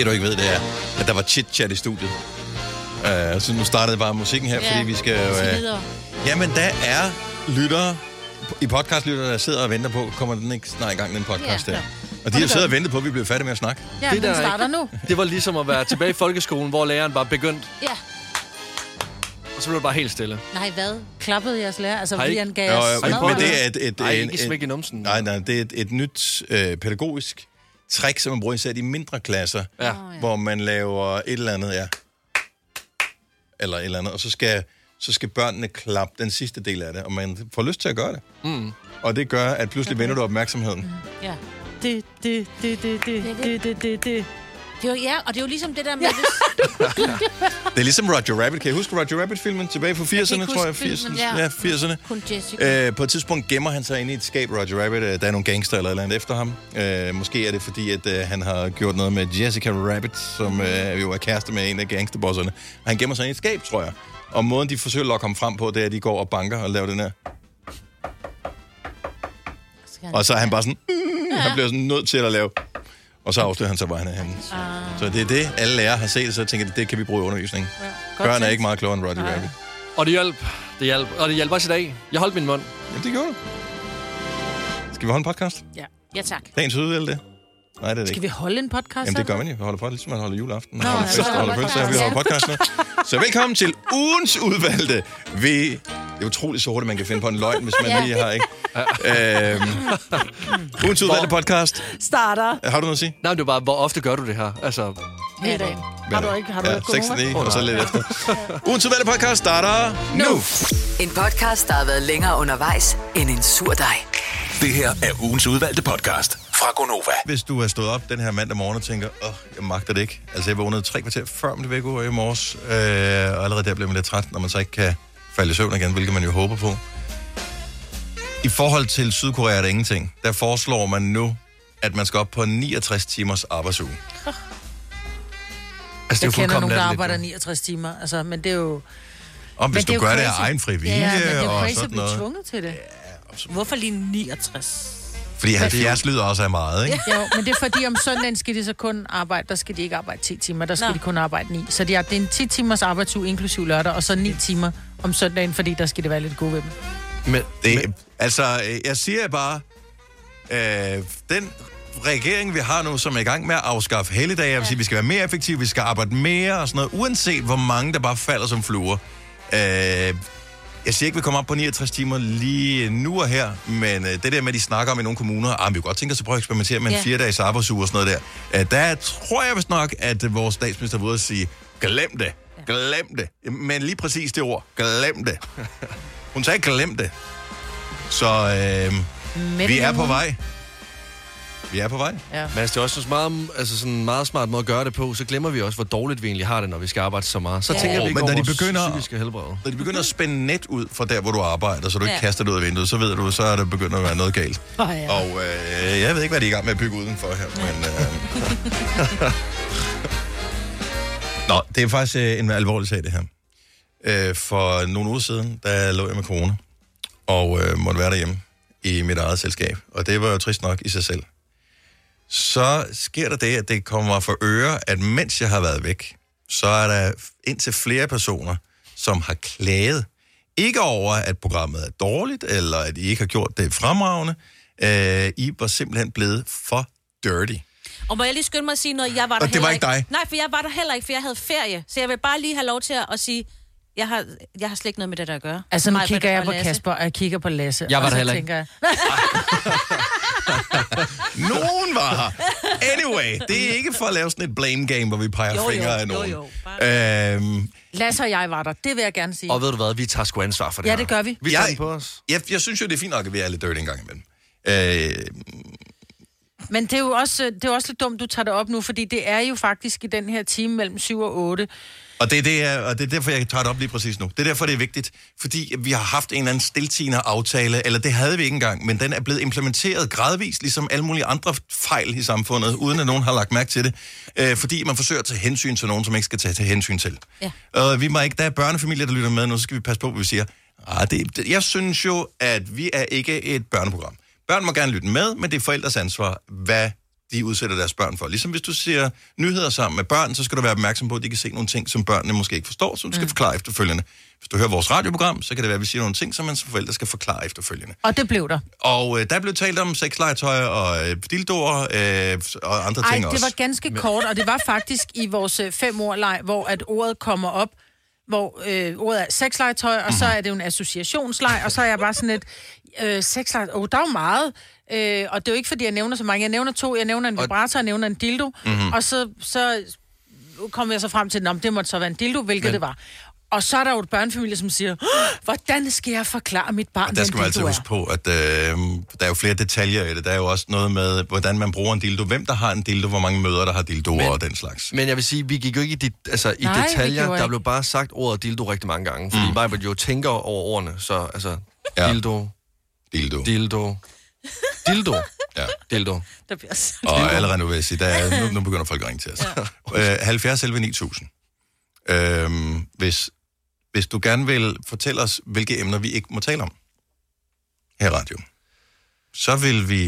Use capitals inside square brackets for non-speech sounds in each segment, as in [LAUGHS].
Det du ikke ved, det er, at der var chit-chat i studiet. Uh, så nu startede bare musikken her, Ja, fordi vi skal Uh, jamen, der er lyttere, i podcastlyttere, der sidder og venter på, kommer den ikke snart i gang, den podcast Ja, der. Og de har siddet og ventet på, at vi bliver færdige med at snakke. Ja, Det der er starter nu. Det var ligesom at være tilbage i folkeskolen, hvor læreren bare begyndte, Ja. og så blev det bare helt stille. Nej, hvad? Klappede jeres lærer? Altså, han gav os men, det er et... et, Nej, en- ikke et- smæk i numsen. Nej, nej, det er et, et nyt øh, pædagogisk trick, som man bruger især i de mindre klasser, Ja. ja. hvor man laver et eller andet, ja. Eller et eller andet, og så skal, så skal børnene klappe den sidste del af det, og man får lyst til at gøre det. Mm. Og det gør, at pludselig vender du opmærksomheden. Ja. Det, det, det, det, det, det, det, det, det. Det er jo, ja, og det er jo ligesom det der med... Ja. [LAUGHS] Det er ligesom Roger Rabbit. Kan I huske Roger Rabbit-filmen tilbage fra 80'erne, ikke tror jeg? huske filmen, 80'erne. ja. Ja, 80'erne. Kun Jessica. Øh, på et tidspunkt gemmer han sig inde i et skab, Roger Rabbit. Øh, Der er nogle gangster eller eller andet efter ham. Øh, måske er det fordi, at øh, han har gjort noget med Jessica Rabbit, som øh, jo er kæreste med en af gangsterbosserne. Og han gemmer sig inde i et skab, tror jeg. Og måden, de forsøger at lokke ham frem på, det er, at de går og banker og laver den her. Og så er han bare sådan... Mm, [LAUGHS] han bliver sådan nødt til at lave... Og så afslører han sig, hvor han er henne. Så det er det, alle lærere har set, så jeg tænker, det kan vi bruge i undervisningen. Børn er ikke meget klogere end Roger Rabbit. Og det hjalp. Det hjalp. Og det hjalp også i dag. Jeg holdt min mund. Jamen, det gjorde du. Skal vi holde en podcast? Ja. ja, tak. Dagens udvalg, det? Nej, det er det Skal ikke. vi holde en podcast? Jamen, det gør man jo. Vi holder podcast, ligesom man holder juleaften. Man Nå, holder fest, holder fødselsdag, vi holder podcast nu. Så velkommen til ugens udvalgte. Vi... Det er utroligt hurtigt, man kan finde på en løgn, hvis man Ja. lige har, ikke? øhm, ugens udvalgte podcast. Starter Har du noget at sige? Nej, men det var bare, hvor ofte gør du det her? Altså, hver dag. Har du ikke? Har du ja, ikke 6 gået 9, og så lidt efter. Ugens udvalgte podcast starter nu. En podcast, der har været længere undervejs end en sur dej. Det her er ugens udvalgte podcast fra Gonova. Hvis du er stået op den her mandag morgen og tænker, åh, jeg magter det ikke. Altså, jeg vågnede tre kvarter før mit vækord i morges, øh, og allerede der bliver man lidt træt, når man så ikke kan falde i søvn igen, hvilket man jo håber på. I forhold til Sydkorea er der ingenting. Der foreslår man nu, at man skal op på 69 timers arbejdsuge. altså Jeg kender nogen, der arbejder jo. 69 timer. Altså, men det er jo... Om hvis men det er du jo gør det af egen fri vilje ja, men det er jo og crazy at blive tvunget til det. Hvorfor lige 69? Fordi 70 lyder også af meget, ikke? Jo, men det er fordi, om søndagen skal de så kun arbejde, der skal de ikke arbejde 10 timer, der skal Nå. de kun arbejde 9. Så det er, det er en 10 timers arbejdsuge, inklusiv lørdag, og så 9 timer om søndagen, fordi der skal det være lidt gode ved dem. Men, Det, altså, øh, jeg siger bare, øh, den regering, vi har nu, som er i gang med at afskaffe helligdage, jeg vil sige, vi skal være mere effektive, vi skal arbejde mere og sådan noget, uanset hvor mange, der bare falder som fluer. Øh, jeg siger ikke, vi kommer op på 69 timer lige nu og her, men øh, det der med, at de snakker om i nogle kommuner, ah, vi kunne godt tænke os at prøve at eksperimentere med en Ja. fire dages arbejdsuge og sådan noget der. Øh, der tror jeg vist nok, at øh, vores statsminister var ude sige, glem det, glem det. Men lige præcis det ord, glem det. Hun sagde, glem det. Så øh, Men vi er på vej. Vi er på vej. Ja. men altså, det er også en meget, altså sådan en meget smart måde at gøre det på. Så glemmer vi også, hvor dårligt vi egentlig har det, når vi skal arbejde så meget. Så Ja. tænker vi ikke men over når de begynder- psykiske helbred. Når de begynder at spænde net ud fra der, hvor du arbejder, så du ikke Ja. kaster det ud af vinduet, så ved du, så er der begyndt at være noget galt. Oh, ja. Og øh, jeg ved ikke, hvad de er i gang med at bygge udenfor her, men... Øh... [LAUGHS] Nå, det er faktisk øh, en alvorlig sag, det her. Øh, for nogle uger siden, der lå jeg med corona, og øh, måtte være derhjemme i mit eget selskab. Og det var jo trist nok i sig selv. Så sker der det, at det kommer for øre, at mens jeg har været væk, så er der indtil flere personer, som har klaget. Ikke over, at programmet er dårligt, eller at I ikke har gjort det fremragende. Øh, I var simpelthen blevet for dirty. Og må jeg lige skynde mig at sige noget? Jeg var der Og det var ikke dig? Nej, for jeg var der heller ikke, for jeg havde ferie. Så jeg vil bare lige have lov til at sige, jeg har, jeg har slet ikke noget med det der at gøre. Altså, nu Mig, kigger jeg på Lasse. Kasper, og jeg kigger på Lasse. Jeg var og der heller ikke. tænker jeg, [LAUGHS] Nogen var her. Anyway, det er ikke for at lave sådan et blame game, hvor vi peger Jo, jo, fingre af jo, nogen. jo. Øhm, Lasse og jeg var der, det vil jeg gerne sige. Og ved du hvad, vi tager sgu ansvar for det Ja, det gør vi. Vi tager Jeg- på os. jeg, jeg synes jo, det er fint nok, at vi er lidt dirty en gang imellem. Øh, Men det er jo også, det er jo også lidt dumt, du tager det op nu, fordi det er jo faktisk i den her time mellem 7 og 8. Og det, er det, jeg, og det er derfor, jeg tager det op lige præcis nu. Det er derfor, det er vigtigt. Fordi vi har haft en eller anden stiltigende aftale, eller det havde vi ikke engang, men den er blevet implementeret gradvist, ligesom alle mulige andre fejl i samfundet, uden at nogen har lagt mærke til det. Øh, fordi man forsøger at tage hensyn til nogen, som ikke skal tage til hensyn til. Ja. Og vi må ikke, der er børnefamilier, der lytter med nu, så skal vi passe på, hvad vi siger. Ah, det, det, jeg synes jo, at vi er ikke et børneprogram. Børn må gerne lytte med, men det er forældres ansvar, hvad de udsætter deres børn for. Ligesom hvis du ser nyheder sammen med børn, så skal du være opmærksom på, at de kan se nogle ting, som børnene måske ikke forstår, som du skal forklare efterfølgende. Hvis du hører vores radioprogram, så kan det være, at vi siger nogle ting, som man som forældre skal forklare efterfølgende. Og det blev der. Og øh, der blev talt om sexlegetøj og øh, dildoer øh, og andre Ej, ting det også. var ganske kort, og det var faktisk i vores øh, fem leg, hvor at ordet kommer op, hvor øh, ordet er sexlegetøj, og Mhm. så er det jo en associationsleg, og så er jeg bare sådan et, øh, sexlegetøj, oh, der er jo meget, øh, og det er jo ikke, fordi jeg nævner så mange. Jeg nævner to, jeg nævner en vibrator, jeg nævner en dildo, Mhm. mm-hmm. og så, så kom jeg så frem til, at det måtte så være en dildo, hvilket Men... det var. Og så er der jo et børnefamilie, som siger, "Åh, hvordan skal jeg forklare mit barn, Og der skal man altid huske på, at øh, der er jo flere detaljer i det. Der er jo også noget med, hvordan man bruger en dildo, hvem der har en dildo, hvor mange møder, der har dildoer Men- og den slags. Men jeg vil sige, vi gik jo ikke i, dit, altså, i Nej, detaljer. Der ikke. blev bare sagt ordet dildo rigtig mange gange. Fordi mm. Majbert jo tænker over ordene. Så altså, ja. dildo, Dildo. dildo, [LAUGHS] dildo, Ja. dildo. Der bliver så... Og allerede nu vil jeg sige, der er, nu, nu begynder folk at ringe til os. Ja. [LAUGHS] Øh, 70 11 9000. Øhm, hvis, hvis du gerne vil fortælle os, hvilke emner vi ikke må tale om her i radio, så vil vi...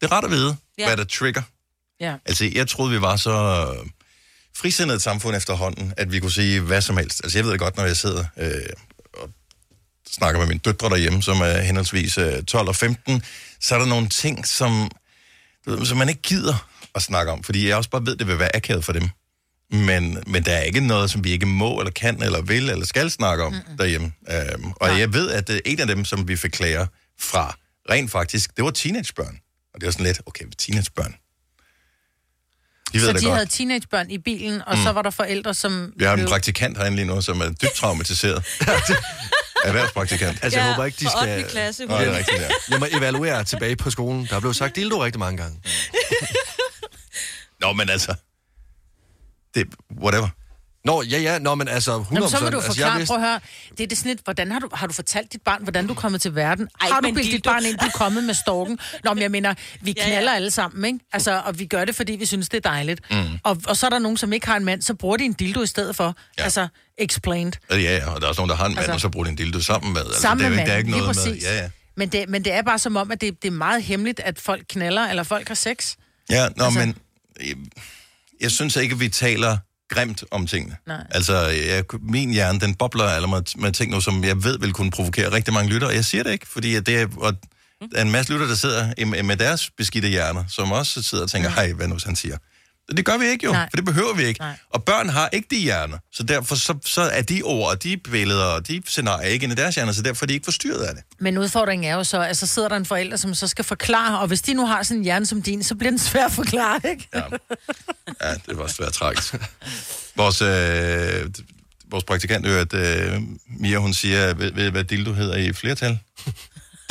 Det er rart at vide, ja. Hvad der trigger. Ja. Altså, jeg troede, vi var så øh, frisindet et samfund efterhånden, at vi kunne sige hvad som helst. Altså, jeg ved det godt, når jeg sidder øh, snakker med mine døtre derhjemme, som er henholdsvis øh, 12 og 15, så er der nogle ting, som, som man ikke gider at snakke om, fordi jeg også bare ved, det vil være akavet for dem. Men, men der er ikke noget, som vi ikke må, eller kan, eller vil, eller skal snakke om Mm-mm. derhjemme. Um, og Nej. jeg ved, at uh, en af dem, som vi fik klager fra, rent faktisk, det var teenagebørn. Og det var sådan lidt, okay, teenagebørn. De ved Så det de godt. havde teenagebørn i bilen, og mm. så var der forældre, som... Vi har en blev- praktikant herinde lige nu, som er dybt [LAUGHS] traumatiseret. [LAUGHS] Erhvervspraktikant. Altså, jeg håber ikke, de skal... 8. klasse. Nå, det er rigtigt, ja. Jeg må evaluere tilbage på skolen. Der blev sagt dildo rigtig mange gange. Nå, men altså... Det, whatever. Nå, ja, ja. Nå, men altså, 100%. Jamen, så må du altså, forklare, jeg altså, vidste- prøv at høre, det er det sådan et, hvordan har du, har du fortalt dit barn, hvordan du er kommet til verden? Ej, har du men bildt dit dildo- barn ind, du er kommet med storken? Nå, men jeg mener, vi [LAUGHS] Ja, ja. knaller alle sammen, ikke? Altså, og vi gør det, fordi vi synes, det er dejligt. Mm. Og, og så er der nogen, som ikke har en mand, så bruger de en dildo i stedet for. Ja. Ja. Altså, explained. Ja, ja, og der er også nogen, der har en mand, Altså- og så bruger de en dildo sammen med. Altså, Sammen det, er med jo ikke- der er ikke manden, noget lige med... præcis. Ja, ja. Men det, men det er bare som om, at det, det er meget hemmeligt, at folk knaller, eller folk har sex. Ja, nå, altså... Altså- men jeg, jeg synes ikke, at vi taler grimt om tingene. Nej. Altså, jeg, min hjerne, den bobler eller med, ting nu, som jeg ved vil kunne provokere rigtig mange lyttere, og jeg siger det ikke, fordi det er, og der er en masse lytter, der sidder med deres beskidte hjerner, som også sidder og tænker, hej, hvad nu han siger. Det gør vi ikke jo, Nej. for det behøver vi ikke. Nej. Og børn har ikke de hjerner, så derfor så, så er de ord, og de billeder, og de scenarier ikke inde i deres hjerner, så derfor er de ikke forstyrret af det. Men udfordringen er jo så, at så sidder der en forælder, som så skal forklare, og hvis de nu har sådan en hjerne som din, så bliver den svær at forklare, ikke? Ja, ja det var svært tragisk. Vores, øh, vores praktikant hørte, øh, Mia, hun siger, ved, ved hvad dildo hedder i flertal?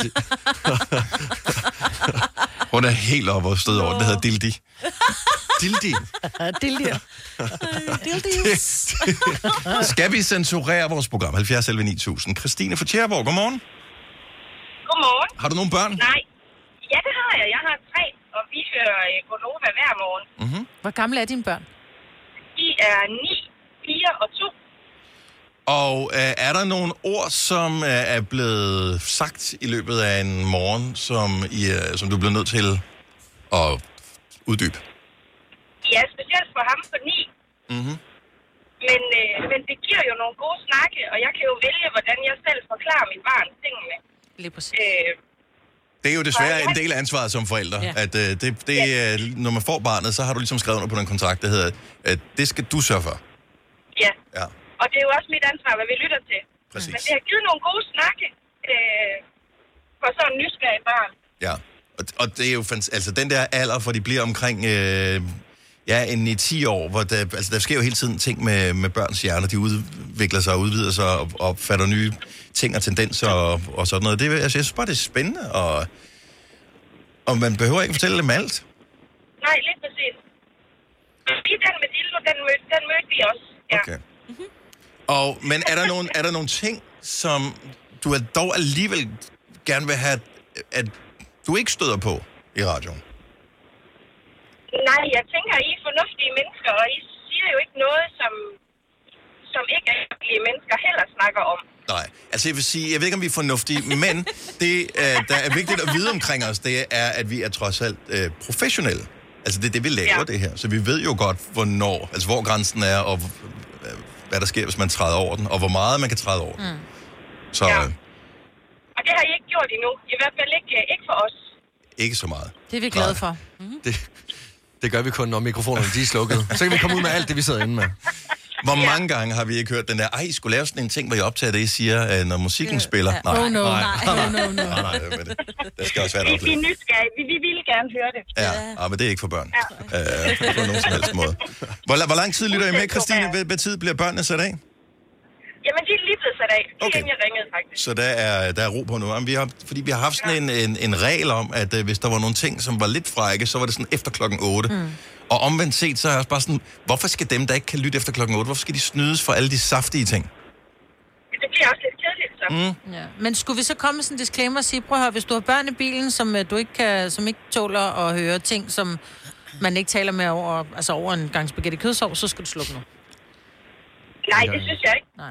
[LAUGHS] hun er helt oppe og stød over, det hedder [LAUGHS] dildi. Dildi. Er lige. Skal vi censurere vores program? 70 11 9000. Christine fra Tjerborg, godmorgen. Godmorgen. Har du nogle børn? Nej. Ja, det har jeg. Jeg har tre, og vi hører øh, Gonova hver morgen. Hvor gamle er dine børn? De er 9, 4 og 2. Og øh, er der nogle ord, som øh, er blevet sagt i løbet af en morgen, som, I, øh, som du bliver nødt til at uddybe? Ja, specielt for ham på 9. Mhm. Men, øh, men det giver jo nogle gode snakke, og jeg kan jo vælge, hvordan jeg selv forklarer mit barn tingene. Lige præcis. Øh, Det er jo desværre en del af ansvaret som forældre, ja. Ja. at øh, det, det, øh, når man får barnet, så har du ligesom skrevet under på den kontrakt, der hedder, at det skal du sørge for. ja. Ja, Og det er jo også mit ansvar, hvad vi lytter til. præcis. Men det har givet nogle gode snakke øh, for sådan en nysgerrig barn. Ja, og, og det er jo fant- altså den der alder, hvor de bliver omkring øh, ja, en i 10 år, hvor der, altså, der sker jo hele tiden ting med, med børns hjerner. De udvikler sig og udvider sig og, og fatter nye ting og tendenser og, og sådan noget. Det, er- altså, jeg synes bare, det er spændende, og, og man behøver ikke fortælle dem alt. Nej, lidt præcis. Lige den med Dildo, den mødte, den mødte vi også. Ja. Okay. Og, men er der, nogle, er der nogle ting, som du er dog alligevel gerne vil have, at du ikke støder på i radioen? Nej, jeg tænker, I er fornuftige mennesker, og I siger jo ikke noget, som, som ikke almindelige mennesker heller snakker om. Nej, altså jeg vil sige, jeg ved ikke, om vi er fornuftige, men det, øh, der er vigtigt at vide omkring os, det er, at vi er trods alt øh, professionelle. Altså, det er det, vi laver, Ja. det her. Så vi ved jo godt, hvornår, altså hvor grænsen er, og hvad der sker, hvis man træder over den, og hvor meget man kan træde over den. Så Ja. øh, Og det har I ikke gjort endnu. I hvert fald ikke, øh, ikke for os. ikke så meget. Det er vi glade for. Det, det gør vi kun, når mikrofonerne de er slukket. Så kan vi komme ud med alt det, vi sidder inde med. Hvor mange gange har vi ikke hørt den der, ej, I skulle lave sådan en ting, hvor I optager det, I siger, øh, når musikken spiller? Nej, Oh no. nej, [LAUGHS] No, no, no. nej, nej, men det, det skal også være et Vi, er nysgerrige. Vi, vi ville gerne høre det. Ja, ja, men det er ikke for børn. Øh, på nogen som helst måde. Hvor, hvor lang tid lytter I med, Christine? Hvad, hvad tid bliver børnene sat af? Jamen, de er lige blevet sat af. Lige Okay. inden jeg ringede, faktisk. Så der er, der er ro på nu. Jamen, vi har, fordi vi har haft sådan en, en, en regel om, at øh, hvis der var nogle ting, som var lidt frække, så var det sådan efter klokken 8. Mm. Og omvendt set, så er jeg også bare sådan, hvorfor skal dem, der ikke kan lytte efter klokken 8, hvorfor skal de snydes for alle de saftige ting? Det bliver også lidt kedeligt, så. Mm. Ja. Men skulle vi så komme med sådan en disclaimer og sige, prøv at høre, hvis du har børn i bilen, som øh, du ikke kan, som ikke tåler at høre ting, som man ikke taler med over, altså over en gang spaghetti kødsov, så skal du slukke nu. Nej, det synes jeg ikke. Nej.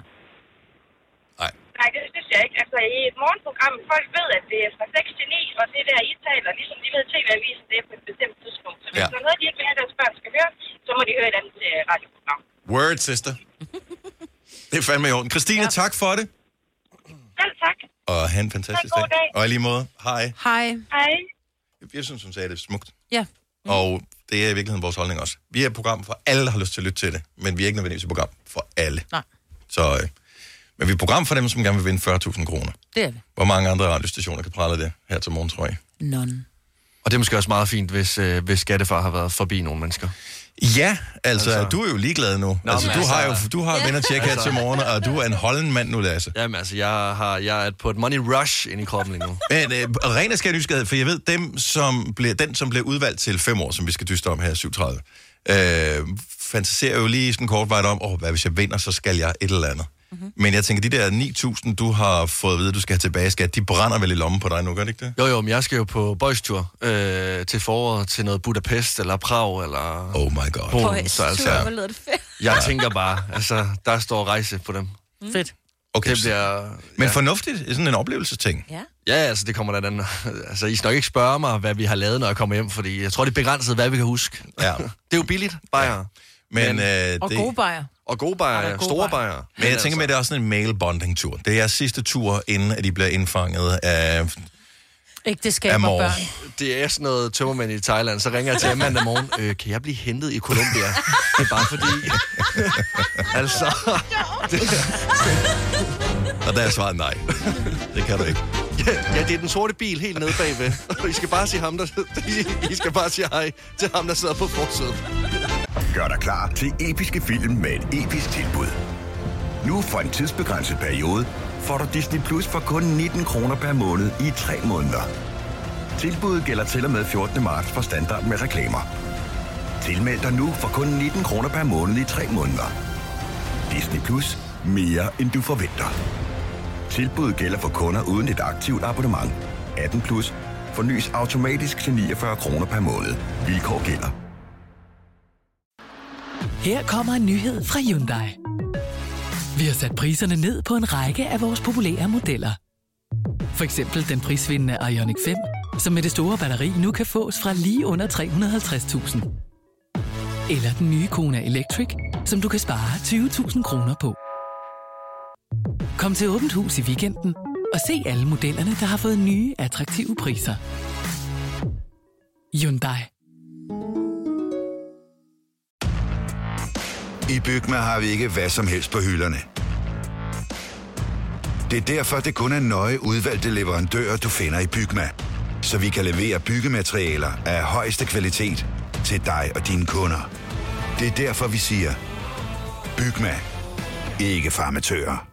Nej. Det synes jeg ikke. Altså, i et morgenprogram, folk ved, at det er fra 6 til 9, og det der, I taler, ligesom de ved TV-avisen, det er på et bestemt tidspunkt. Så hvis Ja. der er noget, de ikke vil have, deres børn skal høre, så må de høre et andet øh, radioprogram. Word, sister. Det er fandme i orden. Christine, ja. tak for det. Selv tak. Og have en fantastisk god dag. Og i lige måde, hej. Hej. Hej. Jeg synes, hun sagde det smukt. Ja. Og det er i virkeligheden vores holdning også. Vi er et program for alle, der har lyst til at lytte til det, men vi er ikke nødvendigvis et program for alle. Nej. Så, øh, men vi er et program for dem, som gerne vil vinde 40.000 kroner. Det er vi. Hvor mange andre radiostationer kan prale det her til morgen, tror jeg? None. Og det er måske også meget fint, hvis, øh, hvis skattefar har været forbi nogle mennesker. Ja, altså, Altså- altså du er jo ligeglad nu. Nå, altså, du har jo altså- du har ja. venner tjek her til morgen, og du er en holden mand nu, Lasse. Jamen altså, jeg, har, jeg er på et money rush ind i kroppen lige nu. [LAUGHS] Men øh, ren af skal nysgerrighed, for jeg ved, dem, som bliver, den, som bliver udvalgt til fem år, som vi skal dyste om her, 37, øh, fantaserer jo lige sådan kort vejt om, åh, hvad hvis jeg vinder, så skal jeg et eller andet. Mm-hmm. Men jeg tænker, de der 9.000, du har fået at vide, du skal have tilbage, skat, de brænder vel i lommen på dig nu, gør det ikke det? Jo, jo, men jeg skal jo på boystur øh, til foråret til noget Budapest eller Prag eller Oh my god. Polen. Så altså, lyder det fedt. [LAUGHS] jeg tænker bare, altså, der står rejse på dem. Fedt. Okay, Det bliver... Men ja. fornuftigt, sådan en oplevelsesting. Ja. Ja, altså, det kommer da den. Altså, I skal nok ikke spørge mig, hvad vi har lavet, når jeg kommer hjem, fordi jeg tror, det er begrænset, hvad vi kan huske. Ja. [LAUGHS] Det er jo billigt, bajer. Men, Men- øh, Og det, gode bajer. Og gode Ja, bajer, der er gode store bajer. bajer. men jeg tænker med, at det er også sådan en male bonding tur. Det er jeres sidste tur, inden at de bliver indfanget af, Ægteskab af og børn. Det er sådan noget tømmermænd i Thailand, så ringer jeg til mandag morgen. Øh, kan jeg blive hentet i Colombia? Det er bare fordi... [LAUGHS] altså... Og der er svaret nej. [LAUGHS] Det kan du ikke. Ja, det er den sorte bil helt nede bagved. Og I skal bare sige ham, der... [LAUGHS] I skal bare sige hej til ham, der sidder på forsædet. Gør dig klar til episke film med et episk tilbud. Nu for en tidsbegrænset periode får du Disney Plus for kun 19 kroner per måned i 3 måneder. Tilbuddet gælder til og med 14. marts for standard med reklamer. Tilmeld dig nu for kun 19 kroner per måned i 3 måneder. Disney Plus. Mere end du forventer. Tilbuddet gælder for kunder uden et aktivt abonnement. 18 plus. Fornyes automatisk til 49 kroner per måned. Vilkår gælder. Her kommer en nyhed fra Hyundai. Vi har sat priserne ned på en række af vores populære modeller. For eksempel den prisvindende Ioniq 5, som med det store batteri nu kan fås fra lige under 350.000. Eller den nye Kona Electric, som du kan spare 20.000 kroner på. Kom til Åbent Hus i weekenden og se alle modellerne, der har fået nye, attraktive priser. Hyundai. I Bygma har vi ikke hvad som helst på hylderne. Det er derfor, det kun er nøje udvalgte leverandører, du finder i Bygma. Så vi kan levere byggematerialer af højeste kvalitet til dig og dine kunder. Det er derfor, vi siger, Bygma. Ikke farmatører.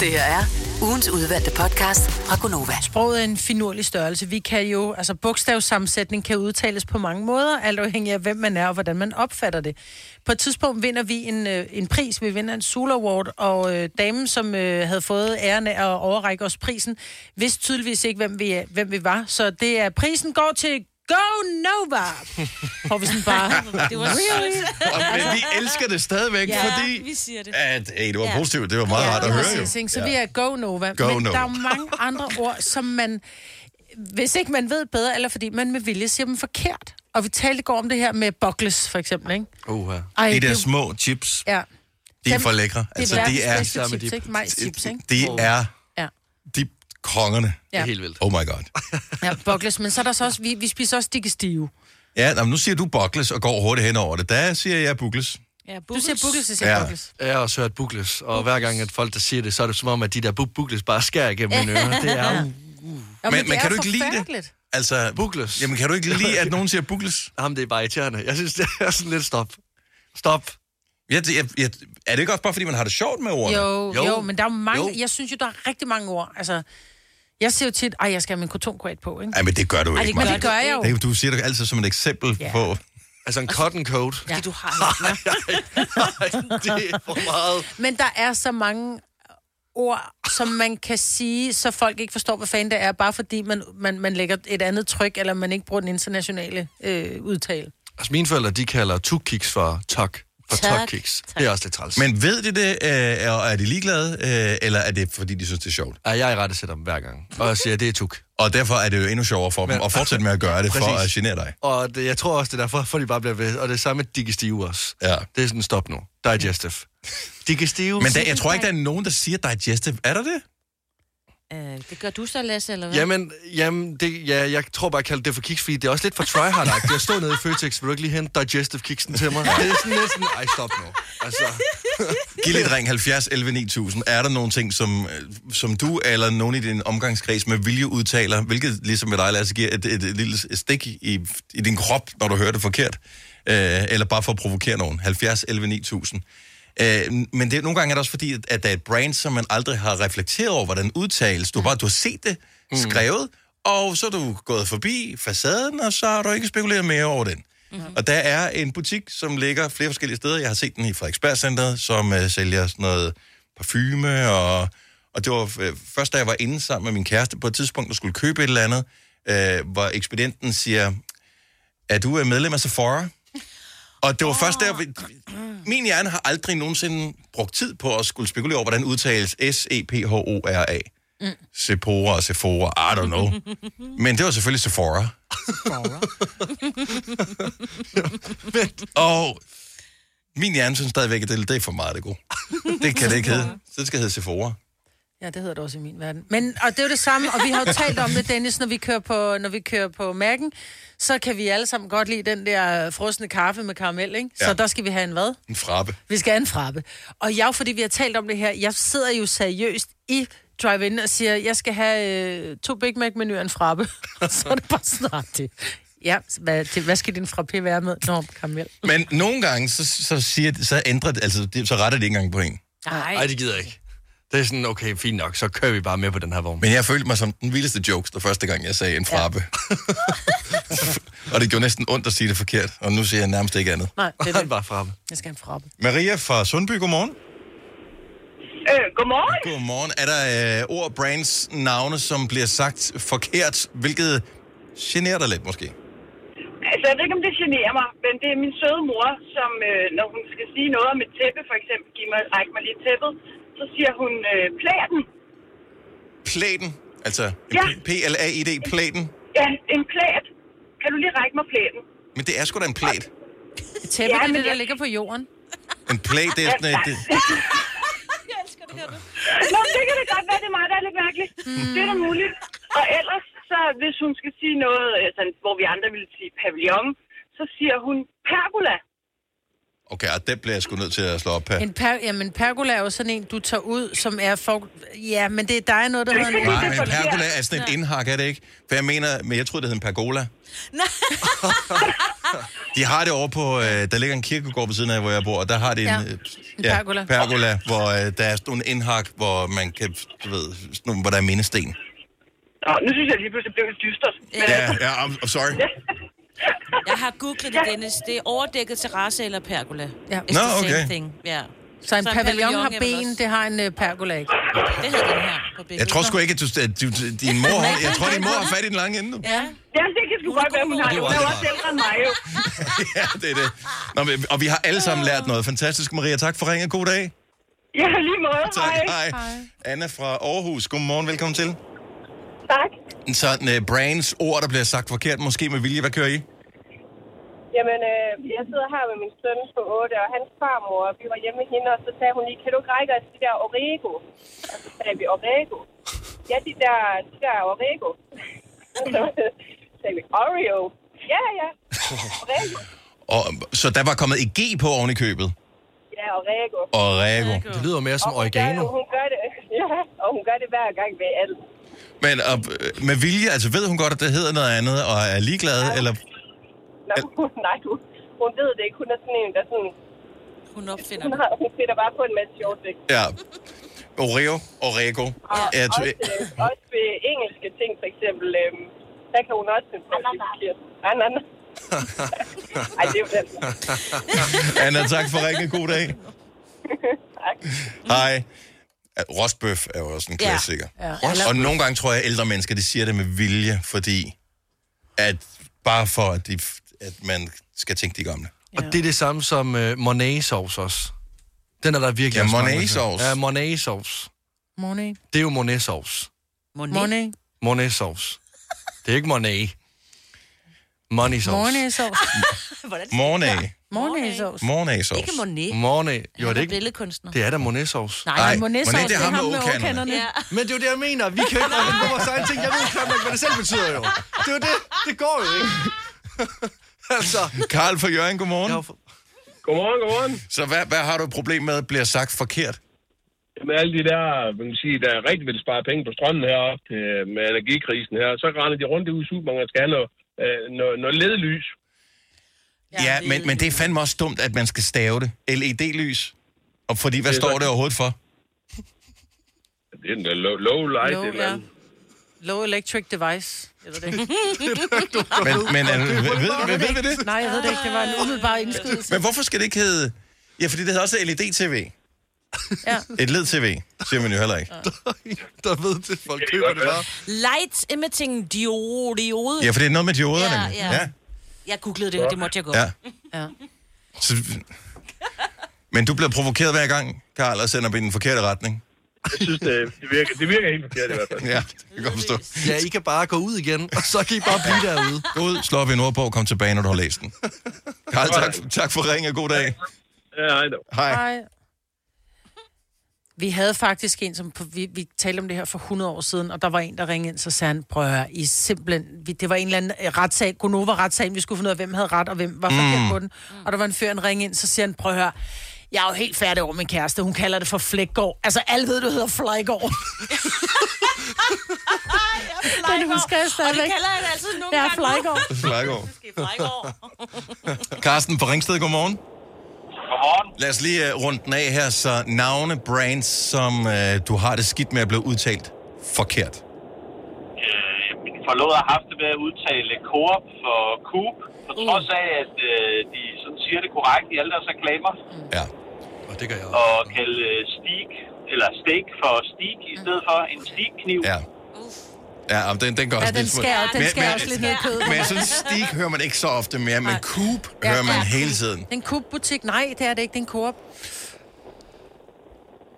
Det her er ugens udvalgte podcast fra Gonova. Sproget er en finurlig størrelse. Vi kan jo, altså bogstavssammensætning kan udtales på mange måder, alt afhængig af, hvem man er og hvordan man opfatter det. På et tidspunkt vinder vi en, øh, en pris, vi vinder en Sula Award, og øh, damen, som øh, havde fået æren af at overrække os prisen, vidste tydeligvis ikke, hvem vi, hvem vi var. Så det er, prisen går til Go Nova! Hvor vi sådan bare... [LAUGHS] Det var really? Og, men vi elsker det stadigvæk, Ja, fordi... vi siger det. At, hey, det var Ja. positivt. Det var meget rart at høre, jo. Præcis, ikke? Så vi er Go Nova. Go men Nova. der er jo mange andre ord, som man... Hvis ikke man ved bedre, eller fordi man med vilje siger dem forkert. Og vi talte i går om det her med buckles, for eksempel, ikke? Uh, Ej, De der det- små chips, Ja. de er for lækre. Det er Altså, de er, chips, de- ikke? Majschips, ikke? de er Ja. de kongerne. Ja. helt vildt. Oh my god. [LAUGHS] Ja, buckles. Men så er der så også... Vi, vi spiser også digestive. Ja, nå, men nu siger du buckles og går hurtigt hen over det. Der siger jeg buckles. Ja, Du siger buckles, jeg siger Ja. ja. buckles. Jeg har også hørt bukles, og hver gang, at folk der siger det, så er det som om, at de der bu- bukles bare skærer igennem mine ører. Det er jo [LAUGHS] Ja, Men- men det kan er du ikke lide det? Altså, bukles. jamen kan du ikke lide, at nogen siger buckles? [LAUGHS] Jamen, det er bare irriterende. Jeg synes, det er sådan lidt stop. Stop. Jeg, jeg, jeg, er det ikke også bare, fordi man har det sjovt med ordene? Jo, jo, Jo. men der er mange... Jo. Jeg synes jo, der er rigtig mange ord. Altså, jeg siger jo tit, ej, jeg skal have min kotonquat på, ikke? Ej, men det gør du Ej, ikke, det Maja. Det gør jeg jo. Det, du siger det altid som et eksempel Ja. på... Altså en cotton coat. Ja. Du har det er for meget. Men der er så mange ord, som man kan sige, så folk ikke forstår, hvad fanden det er, bare fordi man, man, man lægger et andet tryk, eller man ikke bruger den internationale øh, udtale. Altså mine forældre, de kalder tukkiks for tok. For Tak. tokkiks. Det er også lidt træls. Men ved de det, øh, og er de ligeglade, øh, eller er det, fordi de synes, det er sjovt? Ja, jeg retter sætter dem hver gang. Og jeg siger, at det er tuk. Og derfor er det jo endnu sjovere for dem Men- at fortsætte med at gøre det, for Præcis. at genere dig. Og det, jeg tror også, det er derfor, for de bare bliver ved. Og det samme med digestive også. Ja. Det er sådan, stop nu. Digestive. [LAUGHS] Digestive. Men der, jeg tror ikke, der er nogen, der siger digestive. Er der det? Øh, det gør du så, Lasse, eller hvad? Jamen, jamen det, ja, jeg tror bare, jeg kalder det for kiks, fordi det er også lidt for tryhard Jeg står nede i Føtex, vil du ikke lige hente digestive kiksen til mig? Det er sådan lidt sådan, ej, stop nu. Altså, [LAUGHS] Giv lidt ring 70 11 9000. Er der nogle ting, som, øh, som du eller nogen i din omgangskreds med vilje udtaler, hvilket ligesom med dig, Lasse, giver et, et, et lille stik i, i din krop, når du hører det forkert? Øh, eller bare for at provokere nogen. 70 11 9000. Øh, men det, nogle gange er det også fordi, at, at der er et brand, som man aldrig har reflekteret over, hvordan udtales. Du har bare du har set det skrevet, og så er du gået forbi facaden, og så har du ikke spekuleret mere over den. Mm-hmm. Og der er en butik, som ligger flere forskellige steder. Jeg har set den i Frederiksberg Center, som uh, sælger sådan noget parfume, og, og det var uh, først, da jeg var inde sammen med min kæreste på et tidspunkt, og skulle købe et eller andet, uh, hvor ekspedienten siger, er du uh, medlem af Sephora? Og det var oh. først der, vi- min hjerne har aldrig nogensinde brugt tid på at skulle spekulere over, hvordan udtales S-E-P-H-O-R-A. Mm. Sephora, Sephora, I don't know. [LAUGHS] Men det var selvfølgelig Sephora. [LAUGHS] Og min hjerne synes stadigvæk, at det, det er for meget det gode. Det kan det ikke hedde. Så det skal hedde Sephora. Ja, det hedder det også i min verden. Men, og det er jo det samme, og vi har jo talt om det, Dennis, når vi kører på, når vi kører på mærken, så kan vi alle sammen godt lide den der frosne kaffe med karamel, ikke? Så Ja. der skal vi have en hvad? En frabbe. Vi skal have en frappe. Og jeg, fordi vi har talt om det her, jeg sidder jo seriøst i drive-in og siger, jeg skal have øh, to Big Mac-menuer og en frappe. [LAUGHS] så er det bare snart det. Ja, hvad, det, hvad skal din frappé være med? Nå, karamel. Men nogle gange, så, så, siger, så ændrer det, altså, det, så retter det ikke engang på en. Nej. ej, det gider jeg ikke. Det er sådan, okay, fint nok, så kører vi bare med på den her vogn. Men jeg følte mig som den vildeste jokes, der første gang, jeg sagde en frabbe. [LAUGHS] og det gjorde næsten ondt at sige det forkert, og nu siger jeg nærmest ikke andet. Nej, det er [LAUGHS] Det bare fremme. Jeg skal have en frappe. Maria fra Sundby, godmorgen. Øh, godmorgen. Godmorgen. Er der øh, ord, brands, navne, som bliver sagt forkert, hvilket generer dig lidt måske? Altså, jeg ved ikke, om det generer mig, men det er min søde mor, som øh, når hun skal sige noget om et tæppe, for eksempel, giv mig, ræk mig lige tæppet, så siger hun øh, plæden. Plæden, altså Ja. P-L-A-I-D, plæden. Ja, en plæd. Kan du lige række mig plæden? Men det er sgu da en plæd. Et tæppe, Ja, det, er det, der jeg- ligger på jorden. En plæd, det er sådan et... Det, [LAUGHS] Nå, det kan det godt være, det er mig, der er lidt mærkeligt. Mm. Det er da muligt. Og ellers, så hvis hun skal sige noget, altså, hvor vi andre ville sige pavillon, så siger hun pergola. Okay, og det bliver jeg sgu nødt til at slå op her. En per, jamen, pergola er jo sådan en, du tager ud, som er for... Ja, men det, er noget, der hedder... en- Nej, men pergola er sådan et indhak, er det ikke? For jeg mener, men jeg troede, det hed en pergola. [LAUGHS] De har det over på, øh, der ligger en kirkegård ved siden af, hvor jeg bor, og der har de en, Ja, øh, en pergola. pergola, hvor øh, der er sådan nogle indhak, hvor man kan, du ved, sådan nogle, hvor der er mindesten. Nå, nu synes jeg lige pludselig, det blev lidt dystert. Men, Ja, ja, I'm, I'm sorry. [LAUGHS] Jeg har googlet det, Dennis. Det er overdækket terrasse eller pergola. Ja. It's Nå, the same okay. Thing. Ja. Så en pavillon har er vel ben, også- det har en uh, pergola ikke. Det hedder den her på billedet. Jeg tror sgu ikke, at du, du, din mor, har, jeg tror, din mor har fat i den lange ende. nu. Ja. ja, det kan sgu godt være, hun har. Det Hun var er også ældre end mig, jo. [LAUGHS] ja, det er det. Nå, men, og vi har alle sammen lært noget. Fantastisk, Maria. Tak for ringet. God dag. Ja, lige måde. Tak. Hej. Hej. Anna fra Aarhus. Godmorgen. Velkommen til. Tak. Sådan uh, brains ord, der bliver sagt forkert, måske med vilje. Hvad kører I? Jamen, øh, jeg sidder her med min søn på 8, og hans farmor, vi var hjemme med hende, og så sagde hun lige, kan du ikke række os de der Orego? Og så sagde vi, Orego? Ja, de der, de der Orego. så sagde vi, Oreo? Ja, ja. Orego. Og, så der var kommet et G på oven i købet. Ja, Orego. Og Rego. Det lyder mere som Og hun gør, oregano. det- hun gør det, [LAUGHS] ja, og hun gør det hver gang ved alt. Men og, øh, med vilje, altså ved hun godt, at det hedder noget andet, og er ligeglad, eller... [LAUGHS] Nå, nej, hun, hun ved det ikke. Hun er sådan en, der sådan... Hun opfinder Hun, har, hun finder bare på en masse sjove ting. Ja. Oreo, Orego. Og Ja, også, øh, også ved engelske ting, for eksempel, øh, der kan hun også finde på forkert. Ananas. Ej, det er jo den. Anna, tak for ringen. God dag. [LAUGHS] tak. Hej. Ja, Rostbøf er jo også en Ja. klassiker. Ja. Ja. Og nogle gange tror jeg, at ældre mennesker, de siger det med vilje, fordi at bare for, at, de, at man skal tænke de gamle. Og det er det samme som uh, Monet-sauce også. Den er der virkelig Ja, også mange. Ja, Monet-sauce. Monet. Det er jo Monet-sauce. Monet. Monet-sauce. Det er ikke Monet. Money-sauce. Mornæsovs. Mornay. Mornæsovs. Mornay-sauce. Ikke Monet. Monet. Jo, det er ikke. billedkunstner. Det er da Monet-sauce. Nej, Nej, Monet-sauce, Monet, det er ham med åkanderne. Ja. Men det er jo det, jeg mener. Vi kan ikke finde på vores egen ting. Jeg ved nok, hvad det selv betyder jo. Det er jo det. Det går jo ikke. [LAUGHS] altså. Karl fra Jørgen, godmorgen. Godmorgen, godmorgen. Så hvad, hvad har du et problem med, bliver sagt forkert? Med alle de der, man kan sige, der rigtig vil spare penge på strømmen heroppe til, med energikrisen her, så render de rundt ude i supermarkedet og skal have noget, øh, noget, noget ledlys. Ja, ja men, men det er fandme også dumt, at man skal stave det. LED-lys. Og fordi, hvad Det står det overhovedet for? Det er den der low, low light. Low, eller ja. Low electric device. Ved det. [LAUGHS] Men, men er, ved, ved, ved, ved vi det? Nej, jeg ved det ikke. Det var en umiddelbar indskydelse. Men hvorfor skal det ikke hedde... Ja, fordi det hedder også LED-TV. Ja. Et LED-TV, siger man jo heller ikke. Der ved det, folk køber det bare. Light emitting diode. diode. Ja, for det er noget med dioderne. Ja, Ja, ja. Jeg googlede det, og det måtte jeg godt. Ja. Ja. Så, men du bliver provokeret hver gang, Karl, og sender dem i den forkerte retning. Jeg synes, det, det, virker, det virker helt forkert i hvert fald. Ja, det kan jeg forstå. Ja, I kan bare gå ud igen, og så kan I bare blive derude. Gå ud, slå op i en ordbog, kom tilbage, når du har læst den. Karl, tak, tak for ringen, god dag. Ja, hej da. Hej. Hej. Vi havde faktisk en, som vi, vi talte om det her for 100 år siden, og der var en, der ringede ind, så sagde han, prøv at høre, I simpelthen, vi, det var en eller anden øh, retssag, Gonova retssagen, vi skulle finde ud af, hvem havde ret, og hvem var forkert Mm. på den. Og der var en fyr, en ring ind, så siger han, prøv at høre, jeg er jo helt færdig over min kæreste, hun kalder det for Flækgård. Altså, alle ved, du hedder Flækgård. [LAUGHS] Den husker jeg stadigvæk. Og det kalder jeg det altid nogle Ja, gange. Flækgård. Flejgaard. Flækgård. Carsten fra Ringsted, godmorgen. Godmorgen. Lad os lige uh, runde den af her, så navne, brands, som uh, du har det skidt med at blive udtalt forkert. Øh, min forlod har haft det med at udtale Coop for Coop, på trods af, at øh, de sådan siger det korrekt i alle deres reklamer. Ja. Og det gør jeg Og kalde øh, steak, eller steak for steak, i stedet for en steakkniv. Ja. Ja, og den, den går Ja, også den lidt smule- skærer, den Men- skærer men- også lidt ned i kødet. Men sådan stik hører man ikke så ofte mere, men Coop Ja, hører man ja. hele tiden. Det er en Coop-butik. Nej, det er det ikke. Det er en Coop.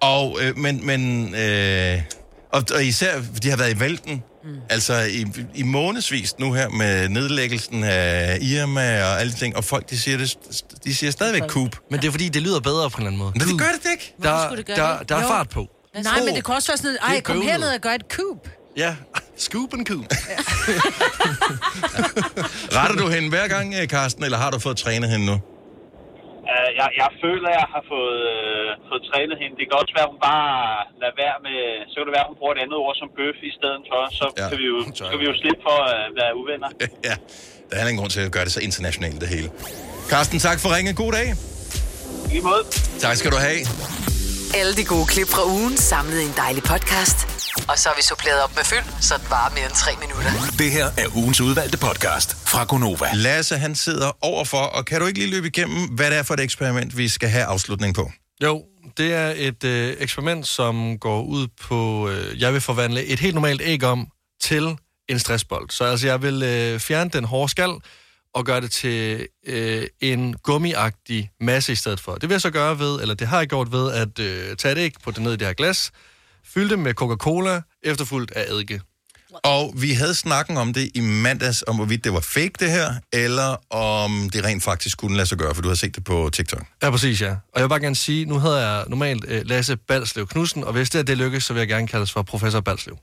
Og, øh, men, men øh, og, og især, de har været i vælten, mm. altså i, i månedsvis nu her med nedlæggelsen af Irma og alle de ting, og folk, de siger, det, de siger stadigvæk Coop. Men det er fordi, det lyder bedre på en eller anden måde. Men det gør det ikke. Der, skulle det gøre der, det? der er fart på. Nej, men det kan også være sådan, Det ej, er kom herned og gør et Coop. Ja, scoop and coop. Retter du hende hver gang, øh, Karsten, eller har du fået trænet hende nu? Uh, jeg, jeg føler, at jeg har fået, uh, fået trænet hende. Det kan også være, at hun bare lader være med... Så kan det være, at hun bruger et andet ord som bøf i stedet for. Så ja. kan vi jo, skal vi jo slippe for at være uvenner. [LAUGHS] ja, der er ingen grund til at gøre det så internationalt, det hele. Carsten, tak for ringen. God dag. I måde. Tak skal du have. Alle de gode klip fra ugen samlet i en dejlig podcast. Og så har vi suppleret op med fyld, så det varer mere end tre minutter. Det her er ugens udvalgte podcast fra Gonova. Lasse, han sidder overfor, og kan du ikke lige løbe igennem, hvad det er for et eksperiment, vi skal have afslutning på? Jo, det er et øh, eksperiment, som går ud på, øh, jeg vil forvandle et helt normalt æg om til en stressbold. Så altså, jeg vil øh, fjerne den hårde skal og gøre det til øh, en gummiagtig masse i stedet for. Det vil jeg så gøre ved, eller det har jeg gjort ved, at øh, tage et æg, putte det ned i det her glas, fylde det med Coca-Cola, efterfulgt af eddike. Og vi havde snakken om det i mandags, om hvorvidt det var fake det her, eller om det rent faktisk kunne lade sig gøre, for du har set det på TikTok. Ja, præcis, ja. Og jeg vil bare gerne sige, nu hedder jeg normalt øh, Lasse Balslev Knudsen, og hvis det, er, det lykkes, så vil jeg gerne kaldes for professor Balslev.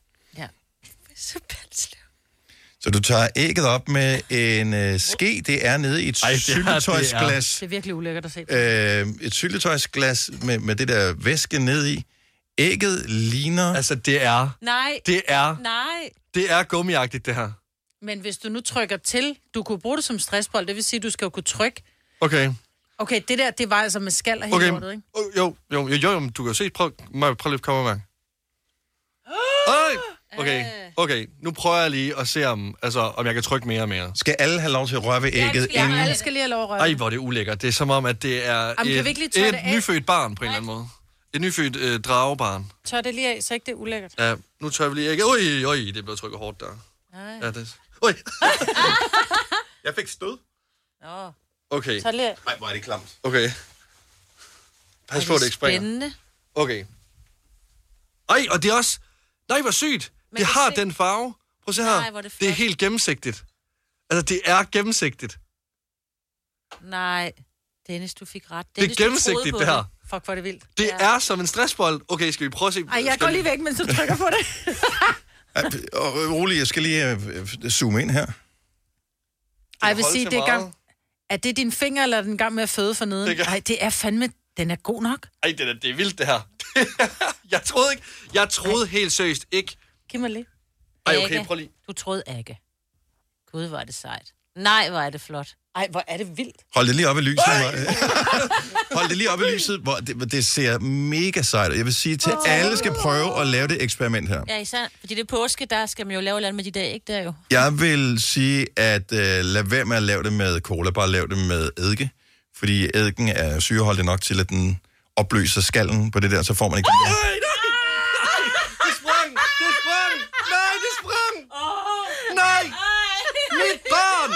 Så du tager ægget op med en øh, ske, det er nede i et Ej, Ej, det er- syltetøjsglas. Det er virkelig ulækkert at se. Øh, et syltetøjsglas med, med det der væske ned i. Ægget ligner... Altså, det er... Nej. Det er... Nej. Det er gummiagtigt, det her. Men hvis du nu trykker til, du kunne bruge det som stressbold, det vil sige, du skal jo kunne trykke. Okay. Okay, det der, det var altså med skal og hele Okay. ikke? Oh, jo, jo, jo, jo, men du kan jo se, prøv, må jeg prøve lige at komme med. Okay, okay, nu prøver jeg lige at se, om, altså, om jeg kan trykke mere og mere. Skal alle have lov til at røre ved ægget Ja, inden? alle skal lige have lov at røre. Ej, hvor er det ulækkert. Det er som om, at det er kan et, vi ikke lige et det af? nyfødt barn på en eller anden måde. Et nyfødt øh, dragebarn. Tør det lige af, så ikke det er ulækkert. Ja, nu tør vi lige ikke. Oj, oj, det blev trykket hårdt der. Ja, det... Oj, [LAUGHS] Jeg fik stød. Nå. okay. Tør det lige. Nej, hvor er det klamt. Okay. Pas Er på, at det ikke springer. Spændende. Okay. Ej, og det er også... Nej, hvor sygt. Men det har se- den farve. Prøv at se her. Nej, hvor er det det er flot. helt gennemsigtigt. Altså, det er gennemsigtigt. Nej. Dennis, du fik ret. Det er Dennis, du troede gennemsigtigt, på det her. Fuck, hvor er det vildt. Det er som en stressbold. Okay, skal vi prøve at se? Ej, jeg går lige væk, mens du trykker på det. [LAUGHS] Og rolig, jeg skal lige øh, zoome ind her. Ej, jeg vil sige, det er gang... Er det din finger, eller er den gang med at føde for neden? Det kan- Ej, det er fandme... Den er god nok. Ej, det er, det er vildt, det her. [LAUGHS] jeg troede ikke... Jeg troede helt seriøst ikke... Giv mig lige. Ej, okay, Ikke. prøv lige. Du troede ikke. Gud, hvor er det sejt. Nej, hvor er det flot. Ej, hvor er det vildt. Hold det lige op i lyset. [LAUGHS] Hold det lige op i lyset, hvor det, det ser mega sejt. ud. Jeg vil sige til alle skal prøve at lave det eksperiment her. Ja, især, fordi det er påske, der skal man jo lave noget med de der, ikke der jo? Jeg vil sige, at uh, lad være med at lave det med cola, bare lav det med eddike. Fordi eddiken er syreholdig nok til, at den opløser skallen på det der, så får man ikke... den der- Nej, nej! Det sprang! Det sprang! Nej, det sprang! Nej! Mit barn!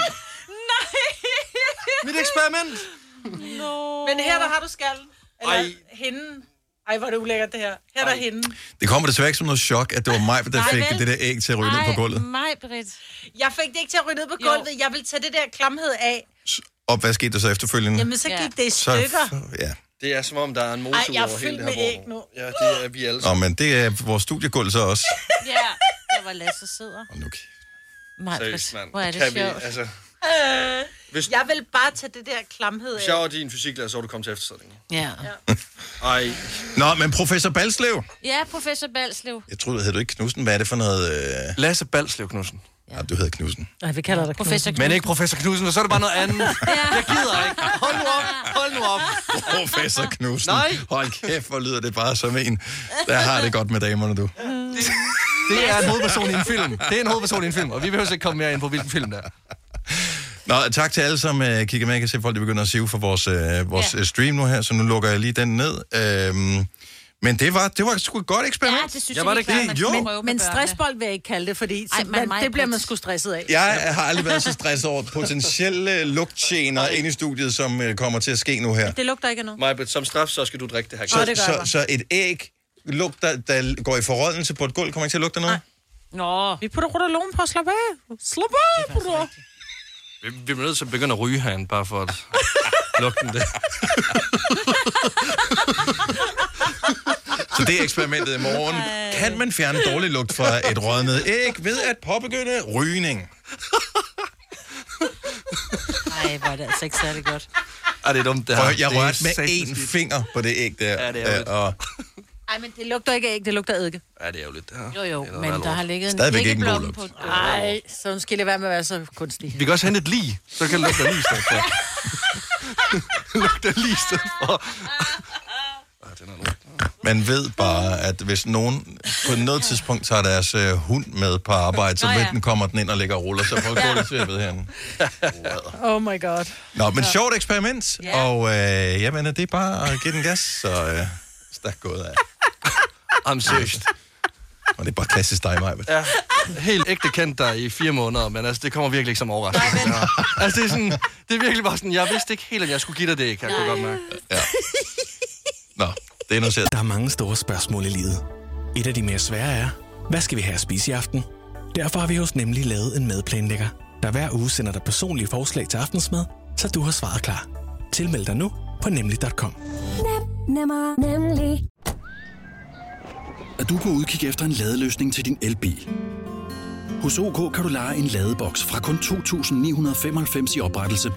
Mit eksperiment! No. Men her, der har du skallen. Eller Ej. Ej. hinden. Ej, hvor er det ulækkert, det her. Her er der hinden. Det kommer desværre ikke som noget chok, at det var mig, der Nej, fik vel? det der æg til at ryge ned på gulvet. mig, Britt. Jeg fik det ikke til at ryge ned på Jo. gulvet. Jeg vil tage det der klamhed af. Og hvad skete der så efterfølgende? Jamen, så gik det i Så- stykker. Ja. Det er som om, der er en Ej, jeg er over hele fyldt det med her æg bord. nu. Ja, det er vi alle Nå, sammen. men det er vores studiegulv så også. Ja, der var Lasse sidder. Og nu Nej, Seriøst, mand. hvor er det Kan vi, sjovt. altså, Øh, Hvis- Jeg vil bare tage det der klamhed hvis jeg af. var din fysiklærer, så var du kommet til eftersætning. Ja. [LAUGHS] Ej, Nå, men professor Balslev. Ja, professor Balslev. Jeg troede, hed du ikke Knudsen. Hvad er det for noget? Øh... Lasse Balslev Knudsen. Ja, du hedder Knudsen. Nej, vi kalder dig Professor Men ikke professor Knudsen, og så er det bare noget andet. [LAUGHS] Jeg gider ikke. Hold nu op. Hold nu op. Professor Knudsen. Nej. Hold kæft, hvor lyder det bare som en, der har det godt med damerne, du. Det er en hovedperson i en film. Det er en hovedperson i en film, og vi behøver ikke komme mere ind på, hvilken film det er. Nå, tak til alle, som uh, kigger med. Jeg kan se, at folk de begynder at sive for vores, uh, vores Ja. ja. stream nu her, så nu lukker jeg lige den ned. Øhm, men det var, det var sgu et godt eksperiment. Ja, det synes jeg, var det det ikke man det? Jo. Men børnene. stressbold vil jeg ikke kalde det, fordi Ej, men man, mig, det bliver man sgu stresset af. Jeg har aldrig været så stresset over potentielle [LAUGHS] lugttjener ind i studiet, som uh, kommer til at ske nu her. Det lugter ikke noget. Majbet, som straf, så skal du drikke det her. Så, det gør så, jeg. så et æg, lugter, der går i forrådnelse på et gulv, kommer ikke til at lugte noget? Nå, Vi putter Rodalon på, slap af. Slap af, putter. Vi, vi bliver nødt til at begynde at ryge herinde, bare for at [LAUGHS] lugten det. Så det er eksperimentet i morgen. Kan man fjerne dårlig lugt fra et rådnet æg ved at påbegynde rygning? nej, er det altså ikke særlig godt. Ej, det er dumt, det her. Prøv, jeg er rørte med én finger på det æg der. Ja, det er. Øh, og Ej, men det lugter ikke af æg, det lugter eddike. Ja, det er ærgerligt, det her. Jo, jo, er men der lort. har ligget en Stadigvæk ikke en god æggeblom lugt. på... Nej, så skal det være med at være så kunstig. Vi kan også hente et lig, så kan det lugte af lig i stedet for. [LAUGHS] lugte af lig i stedet for. man ved bare, at hvis nogen på noget tidspunkt tager deres øh, hund med på arbejde, så Nå, ja. den kommer den ind og ligger og ruller. Så at gå lidt til ved herinde. Oh my god. Nå, men sjovt eksperiment. Og øh, jamen, det er bare at give den gas, så øh, stærkt gået af. [LAUGHS] Jamen, seriøst. Og det er bare klassisk dig, Maja. Ja, helt ægte kendt dig i fire måneder, men altså, det kommer virkelig ikke som overraskelse. Nej, men... Altså, det er, sådan, det er virkelig bare sådan, jeg vidste ikke helt, at jeg skulle give dig det, kan jeg kunne godt mærke. Nå, det er noget Der er mange store spørgsmål i livet. Et af de mere svære er, hvad skal vi have at spise i aften? Derfor har vi hos Nemlig lavet en madplanlægger, der hver uge sender dig personlige forslag til aftensmad, så du har svaret klar. Tilmeld dig nu på nemlig.com. Nemmer, nemlig. Er du på udkig efter en ladeløsning til din elbil? Hos OK kan du lege en ladeboks fra kun 2.995 i oprettelse,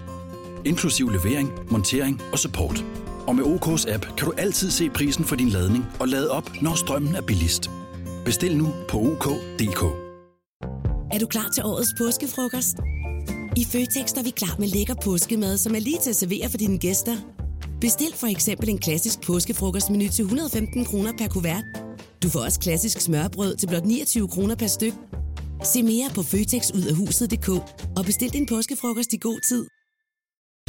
inklusiv levering, montering og support. Og med OK's app kan du altid se prisen for din ladning og lade op, når strømmen er billigst. Bestil nu på OK.dk. Er du klar til årets påskefrokost? I Føtex er vi klar med lækker påskemad, som er lige til at servere for dine gæster. Bestil for eksempel en klassisk påskefrokostmenu til 115 kroner per kuvert. Du får også klassisk smørbrød til blot 29 kroner per styk. Se mere på føtexudafhuset.dk og bestil din påskefrokost i god tid.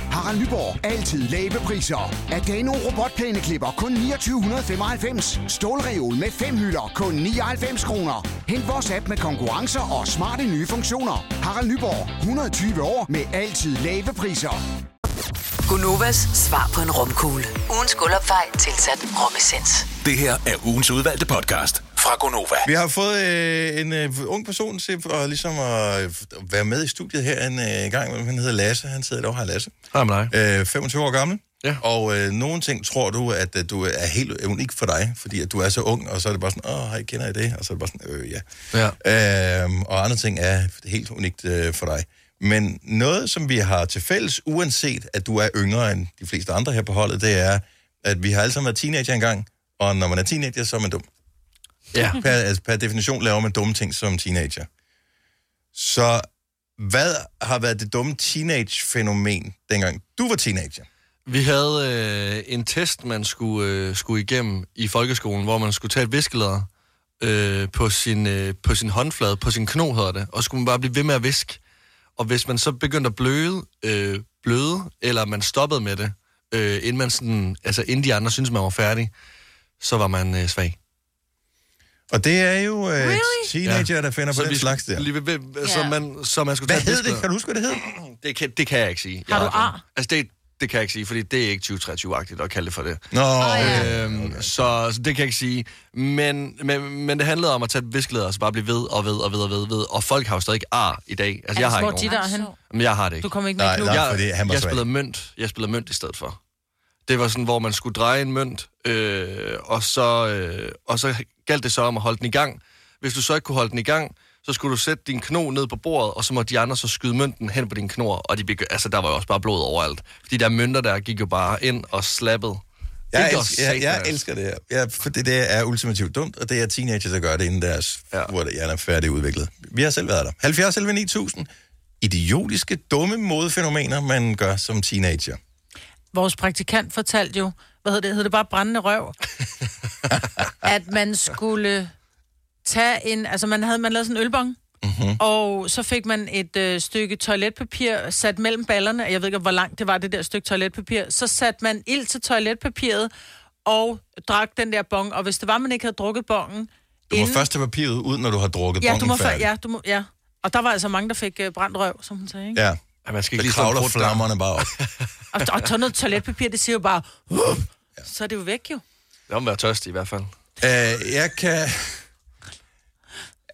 Harald Nyborg. Altid lave priser. Adano robotplæneklipper kun 2995. Stålreol med fem hylder kun 99 kroner. Hent vores app med konkurrencer og smarte nye funktioner. Harald Nyborg. 120 år med altid lave priser. Gunovas svar på en romkugle. Ugens guldopfej tilsat romessens. Det her er ugens udvalgte podcast fra Gonova. Vi har fået øh, en øh, ung person til at, ligesom at øh, være med i studiet her en øh, gang. Han hedder Lasse. Han sidder derovre. Hej Lasse. Hej med dig. Øh, 25 år gammel. Ja. Og øh, nogle ting tror du, at, at du er helt unik for dig, fordi at du er så ung, og så er det bare sådan, åh, hej, kender I det? Og så er det bare sådan, øh, ja. Ja. Øhm, og andre ting er helt unikt øh, for dig. Men noget, som vi har til fælles, uanset at du er yngre end de fleste andre her på holdet, det er, at vi har alle sammen været teenager engang, og når man er teenager, så er man dum. Ja. Per, altså, per definition laver man dumme ting som teenager. Så hvad har været det dumme teenage-fænomen, dengang du var teenager? Vi havde øh, en test, man skulle, øh, skulle igennem i folkeskolen, hvor man skulle tage et viskelæder øh, på, sin, øh, på sin håndflade, på sin kno hedder det, og skulle man bare blive ved med at viske. Og hvis man så begyndte at bløde, øh, bløde eller man stoppede med det, øh, inden, man sådan, altså inden de andre syntes, man var færdig, så var man øh, svag. Og det er jo øh, really? teenager, der finder på Så den vi slags der. Lige så, man, så man skulle Hvad tage hed det? Kan du huske, hvad det hed? Det kan, det kan jeg ikke sige. Har du ar? Altså, det, det kan jeg ikke sige, fordi det er ikke 2023-agtigt at kalde det for det. Nå, okay. øhm, så, så det kan jeg ikke sige. Men, men, men det handlede om at tage et viskelæder, og så bare blive ved og ved og ved og ved, ved. Og folk har jo stadig ikke ar i dag. Altså, jeg har ikke nogen. han? Men jeg har det ikke. Du kommer ikke med Nej, klubben? nej, fordi han var jeg svag. spillede mønt. Jeg spillede mønt i stedet for. Det var sådan, hvor man skulle dreje en mønt, øh, og, så, øh, og så galt det så om at holde den i gang. Hvis du så ikke kunne holde den i gang, så skulle du sætte din kno ned på bordet, og så må de andre så skyde mønten hen på din knor, og de begy- altså, der var jo også bare blod overalt. Fordi der mønter der gik jo bare ind og slappede. Jeg, Det elsker, jeg, jeg elsker det her. Jeg, for det, det er ultimativt dumt, og det er teenager, der gør det, inden deres ja. hvor det er færdig udviklet. Vi har selv været der. 70 11 9000. Idiotiske, dumme modefænomener, man gør som teenager. Vores praktikant fortalte jo, hvad hedder det, hedder det bare brændende røv, [LAUGHS] at man skulle tage en, altså man havde man lavede sådan en ølbong, mm-hmm. og så fik man et øh, stykke toiletpapir sat mellem ballerne, jeg ved ikke, hvor langt det var, det der stykke toiletpapir, så satte man ild til toiletpapiret, og drak den der bong, og hvis det var, man ikke havde drukket bongen, Du må først tage papiret ud, når du har drukket ja, bongen du må, færdig. ja, du må, ja. Og der var altså mange, der fik øh, brændt røv, som hun sagde, ikke? Ja. Ja, man skal ikke lige kravler flammerne bare op. [LAUGHS] Og, og tage noget toiletpapir, det siger jo bare, uh, så er det jo væk jo. Det må være tørstig i hvert fald. Uh, jeg kan...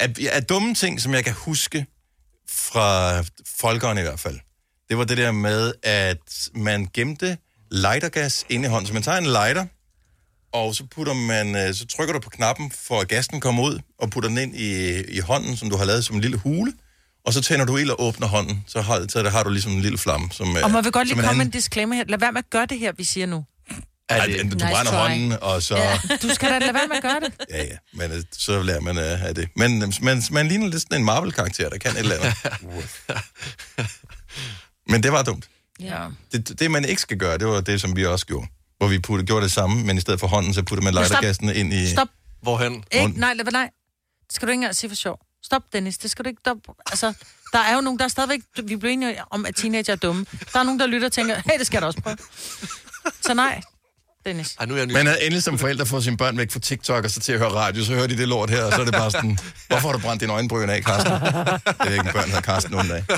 At, at dumme ting, som jeg kan huske fra folkeren i hvert fald, det var det der med, at man gemte lightergas inde i hånden. Så man tager en lighter, og så, putter man, øh, så trykker du på knappen, for at gassen kommer ud, og putter den ind i, i hånden, som du har lavet som en lille hule. og så tænder du ild og åbner hånden, så har, så der har du ligesom en lille flamme. Som, øh, Og må vi godt som lige komme anden- en disclaimer her. Lad være med at gøre det her, vi siger nu. Ej, det, du Nice brænder try. hånden, og så... Ja, du skal da lade være med at gøre det. Ja, ja, men øh, så lærer man øh, af det. Men øh, man, man ligner lidt sådan en Marvel-karakter, der kan et eller andet. [LAUGHS] men det var dumt. Ja. Det, det, man ikke skal gøre, det var det, som vi også gjorde. Hvor vi puttede, gjorde det samme, men i stedet for hånden, så puttede man stop. lightergassen ind i... Stop. Hvorhen? Ikke, nej, lad, nej. Det skal du ikke engang sige for sjov. Stop, Dennis. Det skal du ikke... Der, altså, der er jo nogen, der er stadigvæk... Vi blev enige om, at teenager er dumme. Der er nogen, der lytter og tænker, hey, det skal jeg da også prøve. Så nej, Dennis. Ej, nu er jeg Man er endelig som forældre får sine børn væk fra TikTok og så til at høre radio, så hører de det lort her, og så er det bare sådan, [LAUGHS] hvorfor har du brændt dine øjenbryn af, Karsten? [LAUGHS] Det er ikke en børn, der Karsten nogen dag. [LAUGHS]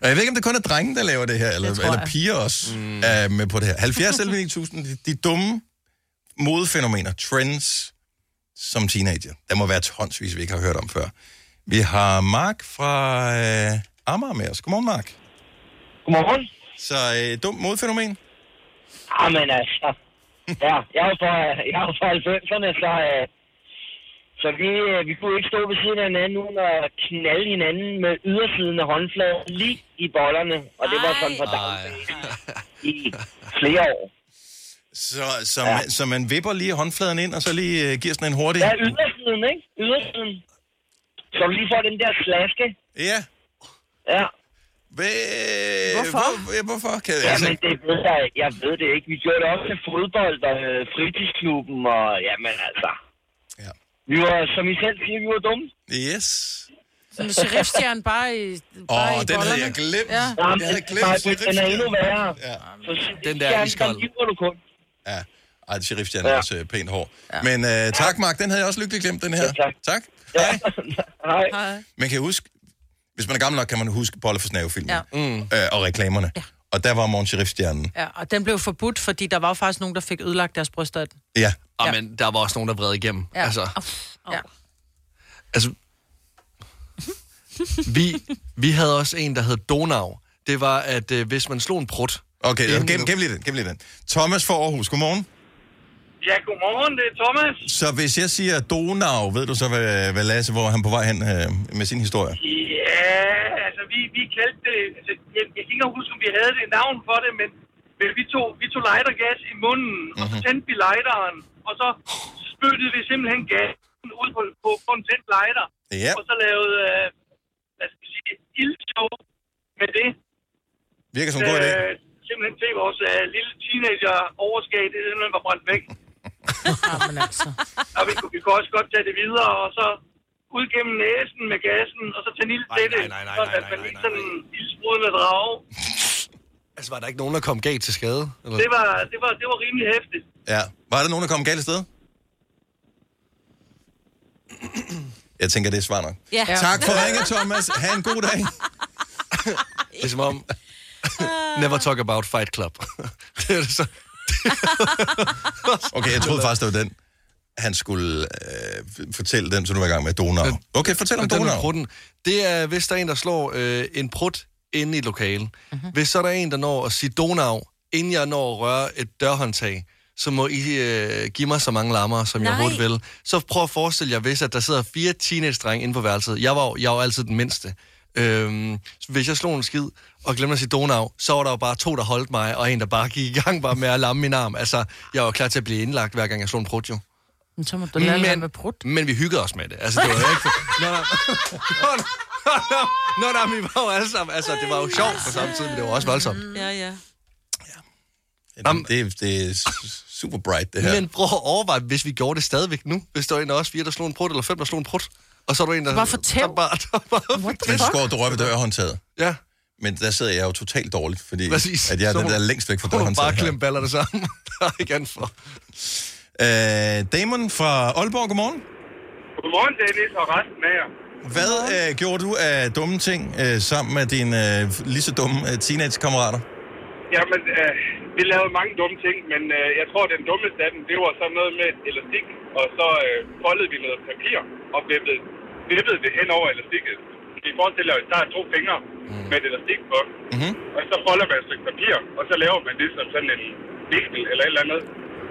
Og jeg ved ikke, om det kun er drenge, der laver det her, eller, tror eller piger også mm. er med på det her. 70 11 9000, de, de dumme modefænomener, trends som teenager. Der må være tonsvis, vi ikke har hørt om før. Vi har Mark fra øh, Amager med os. Godmorgen, Mark. Godmorgen. Så øh, dumt modefænomen? Jamen altså, ja, jeg er jo fra, jeg er fra 90'erne, så, øh, så vi, øh, vi kunne ikke stå ved siden af hinanden uden at knalde hinanden med ydersiden af håndfladen lige i bollerne. Og det var sådan for dag i flere år. Så, så, ja. man, så man vipper lige håndfladen ind, og så lige øh, giver sådan en hurtig... Ja, ydersiden, ikke? Ydersiden. Så du lige får den der slaske. Ja. Ja. Hvad- Hvorfor? Hvor, ja, hvorfor? Kan, altså- Jamen, det ved jeg, jeg ved det ikke. Vi gjorde det også til fodbold og øh, fritidsklubben, og jamen altså. Ja. Vi var, som I selv siger, vi var dumme. Yes. En sheriffstjerne bare i, Åh, oh, i den havde bollerne. jeg glemt. Ja. Jamen, Jeg havde glemt nej, den er endnu værre. Ja. Så, Den der er iskold. Den giver du kun. Ja. Ej, det sheriffstjerne er Ja. også øh, pænt hård. Ja. Men uh, tak, Mark. Den havde jeg også lykkeligt glemt, den her. Ja, tak. tak. Ja. Hej. [LAUGHS] Hej. Man kan huske... Hvis man er gammel nok, kan man huske Bolle for Snavefilmen. Ja. Mm. Øh, og reklamerne. Ja. Og der var Morgen Sheriffstjernen. Ja, og den blev forbudt, fordi der var jo faktisk nogen, der fik ødelagt deres bryster af den. Ja. Og Ja. men der var også nogen, der vred igennem. Ja. Altså, Ja. altså, vi, vi havde også en, der hed Donau. Det var, at øh, hvis man slog en prut... Okay, gem, gem lige den. Gem lige den. Thomas fra Aarhus, godmorgen. Ja, godmorgen, det er Thomas. Så hvis jeg siger Donau, ved du så, hvad, hvad Lasse, hvor han på vej hen øh, med sin historie? Ja, altså vi, vi kaldte det, altså, jeg, jeg kan ikke huske, om vi havde det navn for det, men, men vi, tog, vi tog lightergas i munden, mm-hmm. og så tændte vi lighteren, og så spyttede vi simpelthen gassen ud på, på, på en tændt lighter, Ja. og så lavede, øh, hvad skal vi sige, ildshow med det. Virker som en god idé. Øh, simpelthen til vores øh, lille teenager overskab, det simpelthen var brændt væk. Jamen altså. Og vi, kunne- vi kunne også godt tage det videre, og så ud gennem næsen med gassen, og så tænde ild til det, sådan at man ikke sådan en ildsprudende drage. Altså, var der ikke nogen, der kom galt til skade? Eller? Det var, det var, det var rimelig hæftigt. Ja. Var der nogen, der kom galt af sted? Jeg tænker, det er svar nok. Ja. Tak for ringet, Thomas. Ha' en god dag. [LAUGHS] Det er som om... Never talk about Fight Club. [LAUGHS] det er det så. [LAUGHS] Okay, jeg troede faktisk, det var den, han skulle øh, fortælle den, så du var i gang med Donau. Okay, fortæl om den Donau. prutten, det er, hvis der er en, der slår øh, en prut inde i et lokale. Mhm. Mm-hmm. Hvis så er der en, der når at sige Donau, inden jeg når at røre et dørhåndtag, så må I øh, give mig så mange lammer, som Nej. jeg hurtigt vil. Så prøv at forestille jer, hvis at der sidder fire teenage-drenge inde på værelset. Jeg var, jeg var altid den mindste. Øhm, hvis jeg slog en skid og glemte at sige Donau, så var der jo bare to, der holdt mig, og en, der bare gik i gang bare med at lamme min arm. Altså, jeg var klar til at blive indlagt, hver gang jeg slog en prut, jo. Men så må du lade være med prut. Men vi hyggede os med det. Altså, det var jo ikke... For... Nå, nå, nå, nå, nå, nå, vi var jo alle sammen... Altså, det var jo sjovt på samme tid, men det var også voldsomt. Ja, ja. Jamen, det, det er super bright, det her. Men prøv at overveje, hvis vi gjorde det stadigvæk nu. Hvis der var en af os fire, der slog en prut, eller fem, der slog en prut. Og så er der en, der... Bare fortæv. Der [LAUGHS] bare, der bare Men så går du rører ved dørhåndtaget. Ja. Men der sidder jeg jo totalt dårligt, fordi Præcis. at jeg er den der længst væk fra du bare dørhåndtaget her. klemme ballerne sammen. [LAUGHS] der er ikke andet for. Øh, Damon fra Aalborg, godmorgen. Godmorgen, Dennis, og resten af jer. Hvad øh, gjorde du af dumme ting øh, sammen med dine øh, lige så dumme øh, teenage-kammerater? Jamen, øh, vi lavede mange dumme ting, men øh, jeg tror, den dummeste af dem, det var sådan noget med et elastik, og så øh, foldede vi noget papir og vippede, vippede det hen over elastikket. I forestiller jer, at der er to fingre med et elastik på, Mm-hmm. og så folder man et stykke papir, og så laver man det som sådan en vinkel eller et eller andet.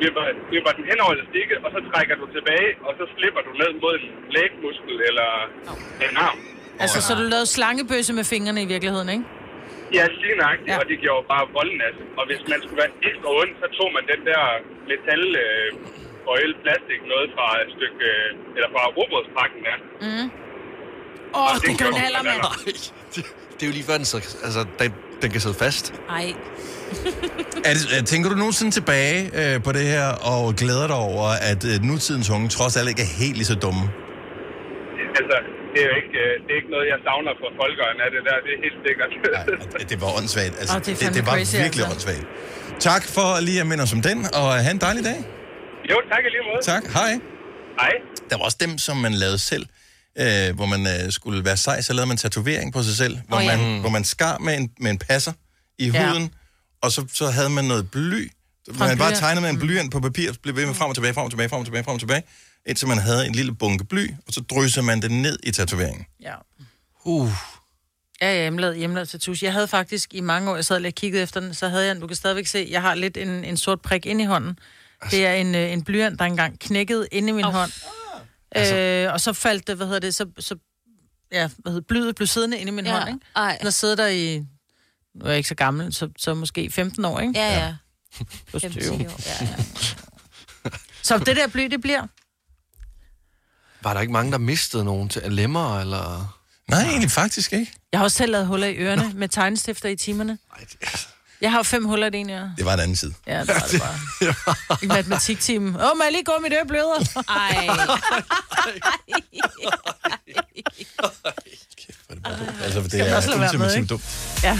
vipper, vipper den hen over elastikken, og så trækker du tilbage, og så slipper du ned mod en lægmuskel eller en arm. Altså, så du lavede slangebøsse med fingrene i virkeligheden, ikke? Ja, lige nøjagtigt, ja. og det gjorde bare volden af Og hvis man skulle være ekstra ondt, så tog man den der metal øh, foil plastik noget fra et stykke, øh, eller fra robotspakken der. Mm. Og Åh, det det gjorde kanaler, man mand. [LAUGHS] Det er jo lige før, den, så, altså, den, den kan sidde fast. Ej. Er det, er- tænker du nogensinde tilbage øh, på det her, og glæder dig over, at øh, nutidens unge trods alt ikke er helt lige så dumme? Altså, det er jo ikke, øh, det er ikke noget, jeg savner fra folkeøjen af det der. Det er helt sikkert. Nej, det var åndssvagt. Altså, det er det, det var crazy, virkelig altså. åndssvagt. Tak for lige at minde os om den, og have en dejlig dag. Jo, tak i lige måde. Tak. Hej. Hej. Der var også dem, som man lavede selv, øh, hvor man øh, skulle være sej, så lavede man tatovering på sig selv, hvor, Åh, ja. man, hvor man skar med en, med en passer i Ja. huden, og så, så havde man noget bly. Fra Man bare tegnede med en blyant på papir, blev ved med frem og tilbage, frem og tilbage, frem og tilbage, frem og tilbage, indtil man havde en lille bunke bly, og så drysser man det ned i tatoveringen. Ja. Uh. Ja, ja, hjemmelavet, hjemmelavet tattoos. Jeg havde faktisk i mange år, jeg sad lige og kiggede efter den, så havde jeg, du kan stadigvæk se, jeg har lidt en, en sort prik inde i hånden. Det er en, øh, en blyant, der engang knækkede inde i min oh. hånd. Øh, og så faldt det, hvad hedder det, så, så ja, hvad hedder blyet blev siddende inde i min Ja. hånd, ikke? Ej. Den har siddet der i, nu er jeg ikke så gammel, så, så måske 15 år, ikke? Ja, ja. [LAUGHS] Plus 15 20. år, ja, ja. Så det der bly, det bliver. Var der ikke mange, der mistede nogen til lemmer, eller... Nej, egentlig faktisk ikke. Jeg har også selv lavet huller i ørerne med tegnestifter i timerne. Jeg har jo fem huller i det ene øre. Det var en anden tid. Ja, det var det bare. [LAUGHS] I matematiktimen. Åh, må jeg lige gå mit øre bløder? [LAUGHS] Ej. Altså, for Skal det man også lade er være med, ultimativt dumt. Ja.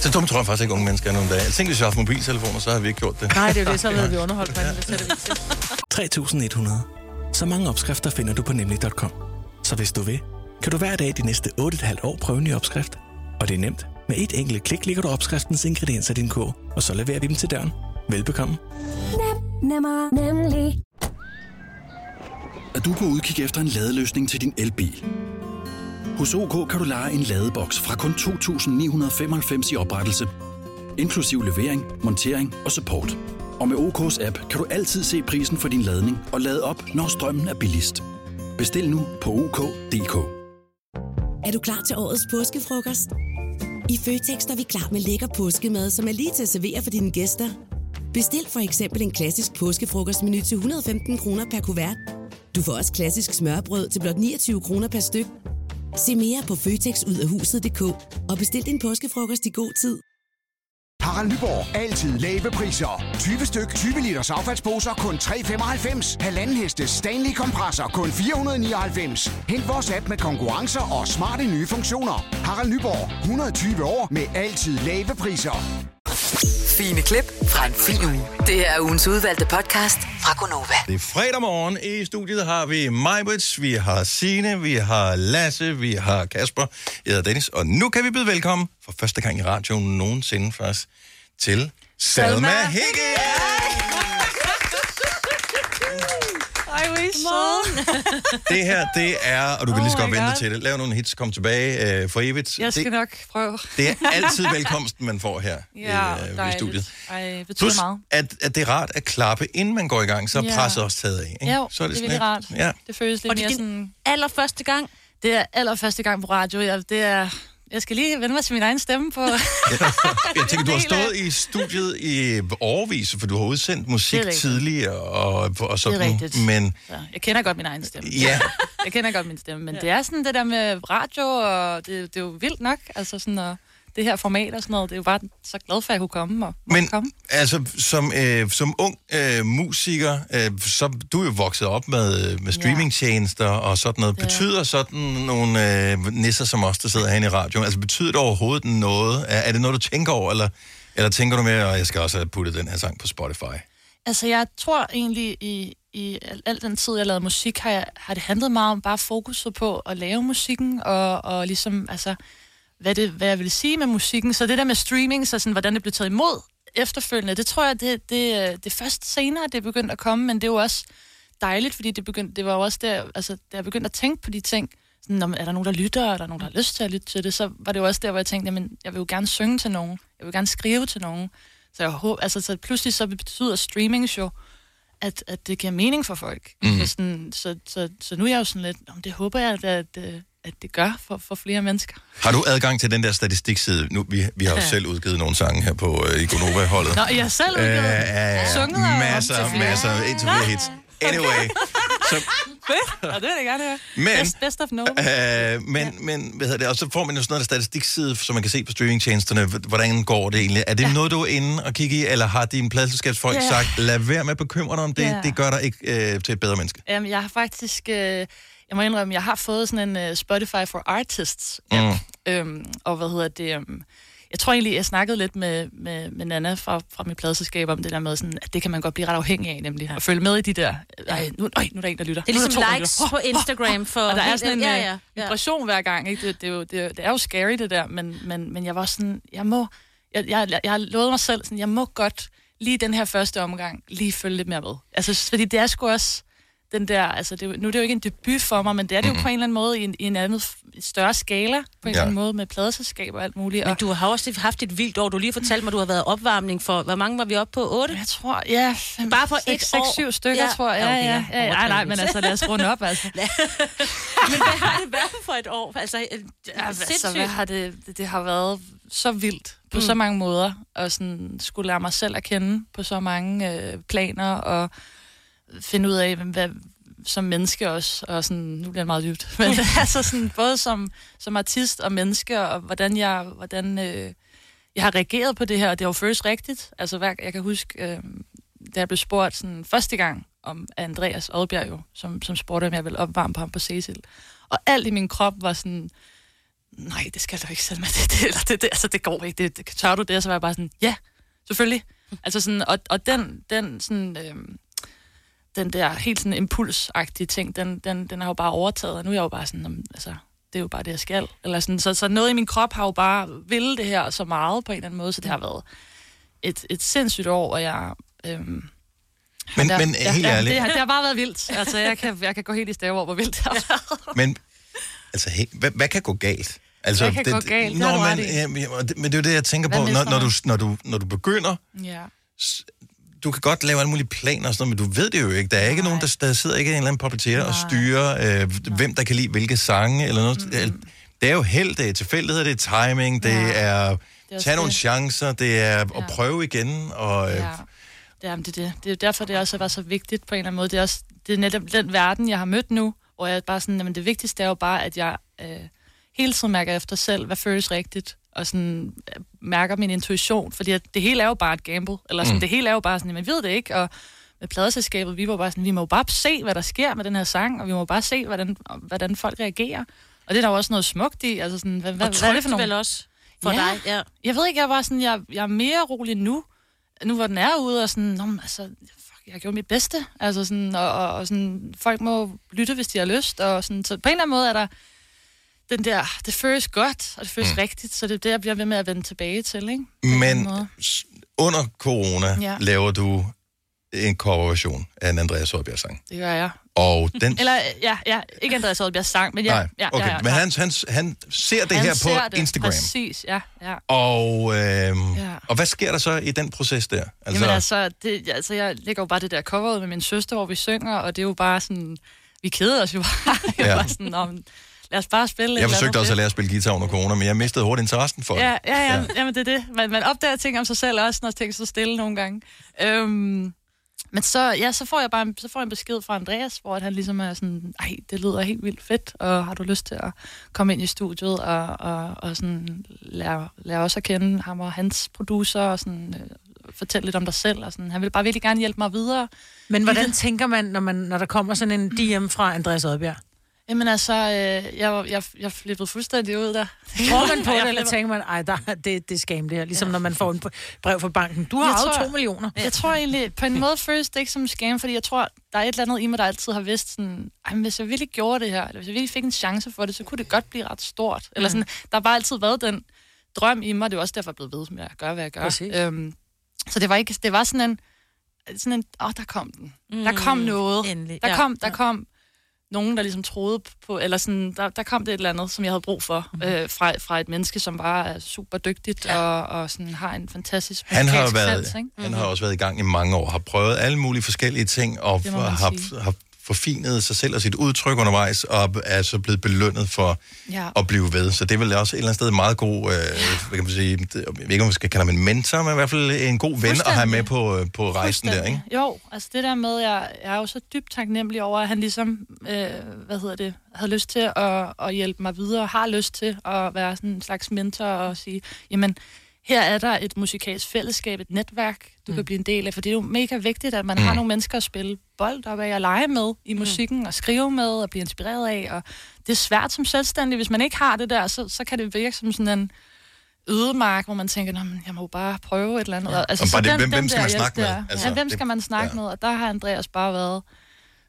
Så dumt tror jeg faktisk ikke, unge mennesker er nogle dage. Altså, tænk, hvis vi har haft mobiltelefoner, så har vi ikke gjort det. Nej, det er jo det, så havde vi underholdt på det sætter vi til. 3.100. Så mange opskrifter finder du på nemlig.com. Så hvis du vil, kan du hver dag de næste 8,5 år prøve en ny opskrift. Og det er nemt. Med et enkelt klik ligger du opskriftens ingredienser i din kog, og så leverer vi dem til døren. Velbekomme. Nemmer, nemlig. Er du på udkig efter en ladeløsning til din elbil? Hos OK kan du lege en ladeboks fra kun 2.995 i oprettelse, inklusiv levering, montering og support. Og med OK's app kan du altid se prisen for din ladning og lade op, når strømmen er billigst. Bestil nu på OK.dk. Er du klar til årets påskefrokost? I Føtex er vi klar med lækker påskemad, som er lige til at servere for dine gæster. Bestil for eksempel en klassisk påskefrokostmenu til 115 kroner per kuvert. Du får også klassisk smørbrød til blot 29 kroner per styk. Se mere på føtexudafhuset.dk og bestil din påskefrokost i god tid. Harald Nyborg. Altid lave priser. 20 styk, 20 liters affaldsposer kun 3,95. Halvanden heste Stanley kompresser kun 499. Hent vores app med konkurrencer og smarte nye funktioner. Harald Nyborg. 120 år med altid lave priser. Fine klip fra en fin uge. Det her er ugens udvalgte podcast fra Gonova. Det er fredag morgen. I studiet har vi Majbrits, vi har Sine, vi har Lasse, vi har Kasper, jeg hedder Dennis, og nu kan vi byde velkommen for første gang i radioen nogensinde først til Salma Hegge. Higgins! I søde. [LAUGHS] Det her, det er, og du kan Oh lige så my godt vente God. til det. Lav nogle hits, kom tilbage øh, for evigt. Jeg skal det, nok prøve. det er altid velkomsten, man får her [LAUGHS] Ja, i, øh, i dejligt. studiet. Ej, det betyder Plus, meget. at, at det er rart at klappe, inden man går i gang, så er Ja. presset også taget af. Ikke? Jo, så det er sådan virkelig rart. lidt- Ja. Det føles lidt Og det er mere sådan... allerførste gang? Det er allerførste gang på radio. Jeg, det er... Jeg skal lige vende mig til min egen stemme på... [LAUGHS] Jeg tænker, du har stået i studiet i overvis, for du har udsendt musik er tidligere og, og sådan. Det er rigtigt. Men Så jeg kender godt min egen stemme. Ja. Jeg kender godt min stemme, men ja. det er sådan det der med radio, og det, det er jo vildt nok. Altså sådan, og det her format og sådan noget, det er jo bare så glad for, at jeg kunne komme. Og Men altså, som, øh, som ung øh, musiker, øh, så du er jo vokset op med, med streamingtjenester og sådan noget. Ja. Betyder sådan nogle øh, nisser som os, der sidder herinde i radioen, altså betyder det overhovedet noget? Er, er det noget, du tænker over, eller, eller tænker du med, at jeg skal også have puttet den her sang på Spotify? Altså, jeg tror egentlig, i, i al, al den tid, jeg lavede musik, har, jeg, har det handlet meget om bare fokuset på at lave musikken, og, og ligesom, altså, hvad, det, hvad jeg vil sige med musikken. Så det der med streaming, så sådan, hvordan det blev taget imod efterfølgende, det tror jeg, det, det, øh, det er først senere, det er begyndt at komme, men det er jo også dejligt, fordi det, begyndte, det var jo også der, altså, da jeg begyndte at tænke på de ting, sådan, "Nå, men er der nogen, der lytter, er der nogen, der har lyst til at lytte til det, så var det jo også der, hvor jeg tænkte, jamen, jeg vil jo gerne synge til nogen, jeg vil gerne skrive til nogen. Så jeg håber, altså så pludselig så betyder streaming jo, at, at det giver mening for folk. Mm. Så, sådan, så, så, så nu er jeg jo sådan lidt, om det håber jeg, at, at, øh, at det gør for, for flere mennesker. Har du adgang til den der statistikside? Nu, vi, vi har jo Ja. selv udgivet nogle sange her på øh, Igonova-holdet. Nå, jeg har selv udgivet Øh, ja, ja. Sunget Masser, masser, indtil flere hits. Anyway, [LAUGHS] så, Fedt, og det vil jeg gerne høre. Men- Best, best of no. øh, men, men hvad hedder det? Og så får man jo sådan noget statistikside, som man kan se på streamingtjenesterne. Hvordan går det egentlig? Er det ja. noget, du er inde og kigge i, eller har dine pladselskabsfolk Ja. sagt, lad være med at bekymre dig om det, Ja. det gør dig ikke øh, til et bedre menneske? Jamen, jeg har faktisk... Øh, jeg må indrømme, jeg har fået sådan en uh, Spotify for Artists. Mm. Øhm, og hvad hedder det... Um, jeg tror egentlig, jeg snakkede lidt med, med, med Nana fra, fra mit pladselskab om det der med, sådan, at det kan man godt blive ret afhængig af, nemlig at følge med i de der... Ej, nu, øj, nu er der en, der lytter. Det er ligesom to, der likes lytter. på Instagram [LAUGHS] for Og der er sådan en ja, ja, ja, ja, vibration hver gang. Ikke? Det, det, er jo, det, er jo, det er jo scary, det der, men, men, men jeg var sådan, jeg må... Jeg, jeg, jeg har lovet mig selv, sådan, jeg må godt lige den her første omgang lige følge lidt mere med. Altså, fordi det er sgu også den der, altså det, nu er det jo ikke en debut for mig, men det er det jo på en eller anden måde i en, i en anden større skala, på en eller anden måde med pladeselskab og alt muligt. Men Og, du har også haft et vildt år. Du lige fortalt mig, at du har været opvarmning for... Hvor mange var vi oppe på? 8? Jeg tror, ja. Bare for seks, et seks, år? syv stykker, Ja. tror jeg. Ja, Okay, ja, ja, ja. Nej, nej, men altså lad os runde op, altså. [LAUGHS] Men hvad har det været for et år? Altså, øh, Ja, altså, hvad har det, det, har været så vildt på Mm. mm. så mange måder, og sådan skulle lære mig selv at kende på så mange øh, planer, og finde ud af, hvad, som menneske også, og sådan, nu bliver det meget dybt, [LAUGHS] men [LAUGHS] altså sådan, både som, som artist og menneske, og hvordan jeg, hvordan, øh, jeg har reageret på det her, og det var først rigtigt. Altså, hver, jeg kan huske, øh, da jeg blev spurgt sådan, første gang om Andreas Oddbjerg, jo, som, som spurgte, om jeg ville opvarme på ham på Cecil. Og alt i min krop var sådan, nej, det skal du ikke selv med det, det, eller det, det, altså, det går ikke, det, det, tør du det? Og så var jeg bare sådan, ja, selvfølgelig. Altså sådan, og, og den, den sådan, øhm, den der helt sådan impulsagtige ting, den, den, den har jo bare overtaget, og nu er jeg jo bare sådan, "Nå, men, altså, det er jo bare det, jeg skal. Eller sådan, så, så noget i min krop har jo bare ville det her så meget på en eller anden måde, så det har været et, et sindssygt år, og jeg... Øhm, Men, der, men helt ærligt, det, har, det har bare været vildt. Altså, jeg kan, jeg kan gå helt i stave over, hvor vildt det har været. men altså, hey, hvad, hvad kan gå galt? Altså, Hvad kan gå galt? Det Nå, har du men, ret i. ja, men, det- men det er jo det, jeg tænker Hvad på, når, når, du, man? når, du, når du begynder, Ja. Du kan godt lave alle mulige planer og sådan noget, men du ved det jo ikke. Der er ikke nogen, der, der sidder ikke en eller anden puppeteer og styrer, øh, hvem der kan lide hvilke sange eller noget. Mm. Det er jo held, det er tilfældighed, det er timing, det er også tage nogle det. chancer, det er at prøve igen. Og, øh, Ja. Jamen, det, er det. det er derfor, det også var så vigtigt på en eller anden måde. Det er, også, det er netop den verden, jeg har mødt nu, hvor jeg bare sådan, jamen, det vigtigste er jo bare, at jeg øh, hele tiden mærker efter selv, hvad føles rigtigt, og sådan øh, mærker min intuition, fordi at det hele er jo bare et gamble, eller sådan, Mm. det hele er jo bare sådan, man ved det ikke, og med pladeselskabet, vi var bare sådan, vi må jo bare se, hvad der sker med den her sang, og vi må bare se, hvordan, hvordan folk reagerer. Og det er der jo også noget smukt i, altså sådan, hvad, hvad, hvad er det for nogle... vel også for ja. dig, ja. Jeg ved ikke, jeg var sådan, jeg, jeg er mere rolig nu, nu hvor den er ude, og sådan, Nå, men altså, fuck, jeg har gjort mit bedste, altså sådan, og, og, og sådan, folk må lytte, hvis de har lyst, og sådan, så på en eller anden måde er der den der, det føles godt, og det føles Mm. rigtigt, så det er det, jeg bliver ved med at vende tilbage til, ikke? På Men under corona ja. Ja. laver du en coverversion af en Andreas Højbjerg sang. Det gør jeg. Og den... [LAUGHS] Eller, ja, ja, ikke Andreas Oddbjerg sang, men ja, Nej, ja, okay. ja, ja, Men han, han, han ser det han her ser på det, Instagram. Præcis, ja, ja. Og, øhm, Ja. og hvad sker der så i den proces der? Altså... Jamen altså, det, altså, jeg lægger jo bare det der cover ud med min søster, hvor vi synger, og det er jo bare sådan, vi keder os jo bare. [LAUGHS] Jeg Ja. var sådan, men lad os bare spille jeg forsøgte også at fedt." lære at spille guitar under corona, men jeg mistede hurtigt interessen for Ja, det. ja, ja, ja. Jamen, det er det. Man, man opdager ting om sig selv også, når ting står stille nogle gange. Øhm, men så, ja, så får jeg bare en, så får jeg en besked fra Andreas, hvor at han ligesom er sådan, ej, det lyder helt vildt fedt, og har du lyst til at komme ind i studiet og, og, og sådan lære, lære også at kende ham og hans producer, og sådan, øh, fortælle lidt om dig selv, og sådan. Han vil bare virkelig gerne hjælpe mig videre. Men hvordan tænker man, når, man, når der kommer sådan en DM fra Andreas Oddbjerg? Jamen altså, øh, jeg, jeg, jeg flippede fuldstændig ud der. Tror man på [LAUGHS] det, eller tænker man, ej, der, det, det er skam det her. Ligesom ja. når man får en brev fra banken. Du har Jeg arvet tror- to millioner. Jeg tror egentlig, på en måde føles det ikke som en scam, fordi jeg tror, der er et eller andet i mig, der altid har vidst sådan, Ej, hvis jeg virkelig gjorde det her, eller hvis jeg virkelig fik en chance for det, så kunne det godt blive ret stort. Eller Mm. sådan, der har bare altid været den drøm i mig, det er også derfor, jeg er blevet ved med at gøre, hvad jeg gør. Præcis. Øhm, så det var ikke, det var sådan en, sådan en, åh, oh, der kom den. Mm, der kom noget. Endelig. Der Ja, kom, der ja. kom nogen, der ligesom troede på, eller sådan, der, der kom det et eller andet, som jeg havde brug for, Mhm. mm-hmm. øh, fra, fra et menneske, som bare er super dygtigt, ja. og, og sådan har en fantastisk Han har, været, sans, ikke? han har også været i gang i mange år, har prøvet alle mulige forskellige ting, og har, sige. har forfinet sig selv og sit udtryk undervejs, og er så blevet belønnet for Ja. at blive ved. Så det er vel også et eller andet sted meget god, øh, hvad kan man sige, det- jeg ved ikke, om man skal kalde ham en mentor, men i hvert fald en god ven at have med på, øh, på rejsen der, ikke? Jo, altså det der med, jeg, jeg er jo så dybt taknemmelig over, at han ligesom, øh, hvad hedder det, havde lyst til at, at hjælpe mig videre, har lyst til at være sådan en slags mentor og sige, jamen, her er der et musikalsk fællesskab, et netværk, du mm. kan blive en del af, for det er jo mega vigtigt, at man mm. har nogle mennesker at spille bold op af og lege med i musikken, mm. og skrive med og blive inspireret af, og det er svært som selvstændig, hvis man ikke har det der, så, så kan det virke som sådan en ødemark, hvor man tænker, "Nå, men jeg må bare prøve et eller andet. Ja. Og, Og bare det, hvem- der hvem skal man snakke med? Altså, Altså, ja, hvem skal man snakke ja. med? Og der har Andreas bare været...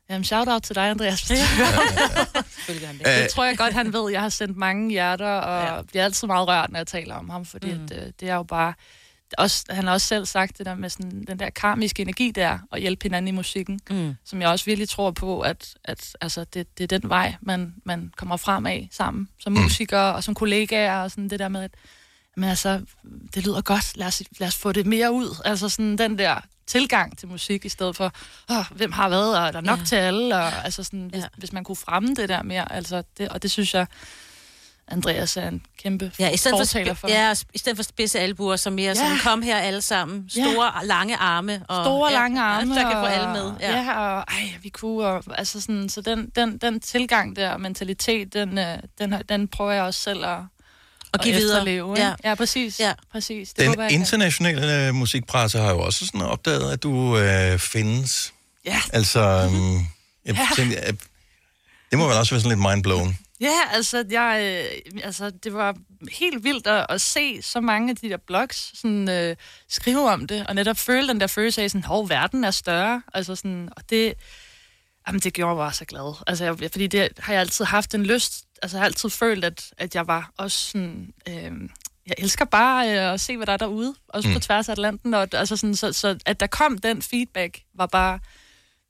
Jamen, shout-out til dig, Andreas. Ja. [LAUGHS] det tror jeg godt, han ved. Jeg har sendt mange hjerter, og ja. bliver altid meget rørt, når jeg taler om ham, fordi mm. at, øh, det er jo bare... Også, han har også selv sagt det der med sådan, den der karmiske energi der, og hjælpe hinanden i musikken, mm. som jeg også virkelig tror på, at, at altså, det, det er den vej, man, man kommer frem af sammen, som Mm. musikere og som kollegaer, og sådan det der med, at men altså, det lyder godt, lad os, lad os få det mere ud. Altså sådan den der tilgang til musik, i stedet for, Åh, hvem har hvad, og er der nok ja. til alle, og altså sådan, hvis, ja. hvis man kunne fremme det der mere, altså det, og det synes jeg, Andreas er en kæmpe Ja, i stedet for, fortaler for. ja, i stedet for spidse albuer, som mere ja. sådan, kom her alle sammen. Store, ja. lange arme. Og, Store, ja, lange arme. Ja, der kan få alle med. Ja, ja og ej, vi kunne, og, altså sådan, så den, den, den tilgang der, mentalitet, den, øh, den, den prøver jeg også selv at, Og give at videre. ikke? Ja. ja, præcis. Ja. præcis. Det håber Den kan. internationale øh, musikpresse har jo også sådan opdaget, at du øh, findes. Ja. Altså, um, jeg Ja. tænkte, at det må vel også være sådan lidt mindblown. Ja, altså, jeg, øh, altså, det var helt vildt at, at se så mange af de der blogs sådan, øh, skrive om det, og netop føle den der følelse af, sådan, hov, verden er større. Altså sådan, og det, jamen, det gjorde mig bare så glad. Altså, jeg, fordi det har jeg altid haft en lyst, altså jeg har altid følt, at, at jeg var også sådan, øh, jeg elsker bare øh, at se, hvad der er derude, også mm. på tværs af Atlanten, og altså sådan, så, så at der kom den feedback, var bare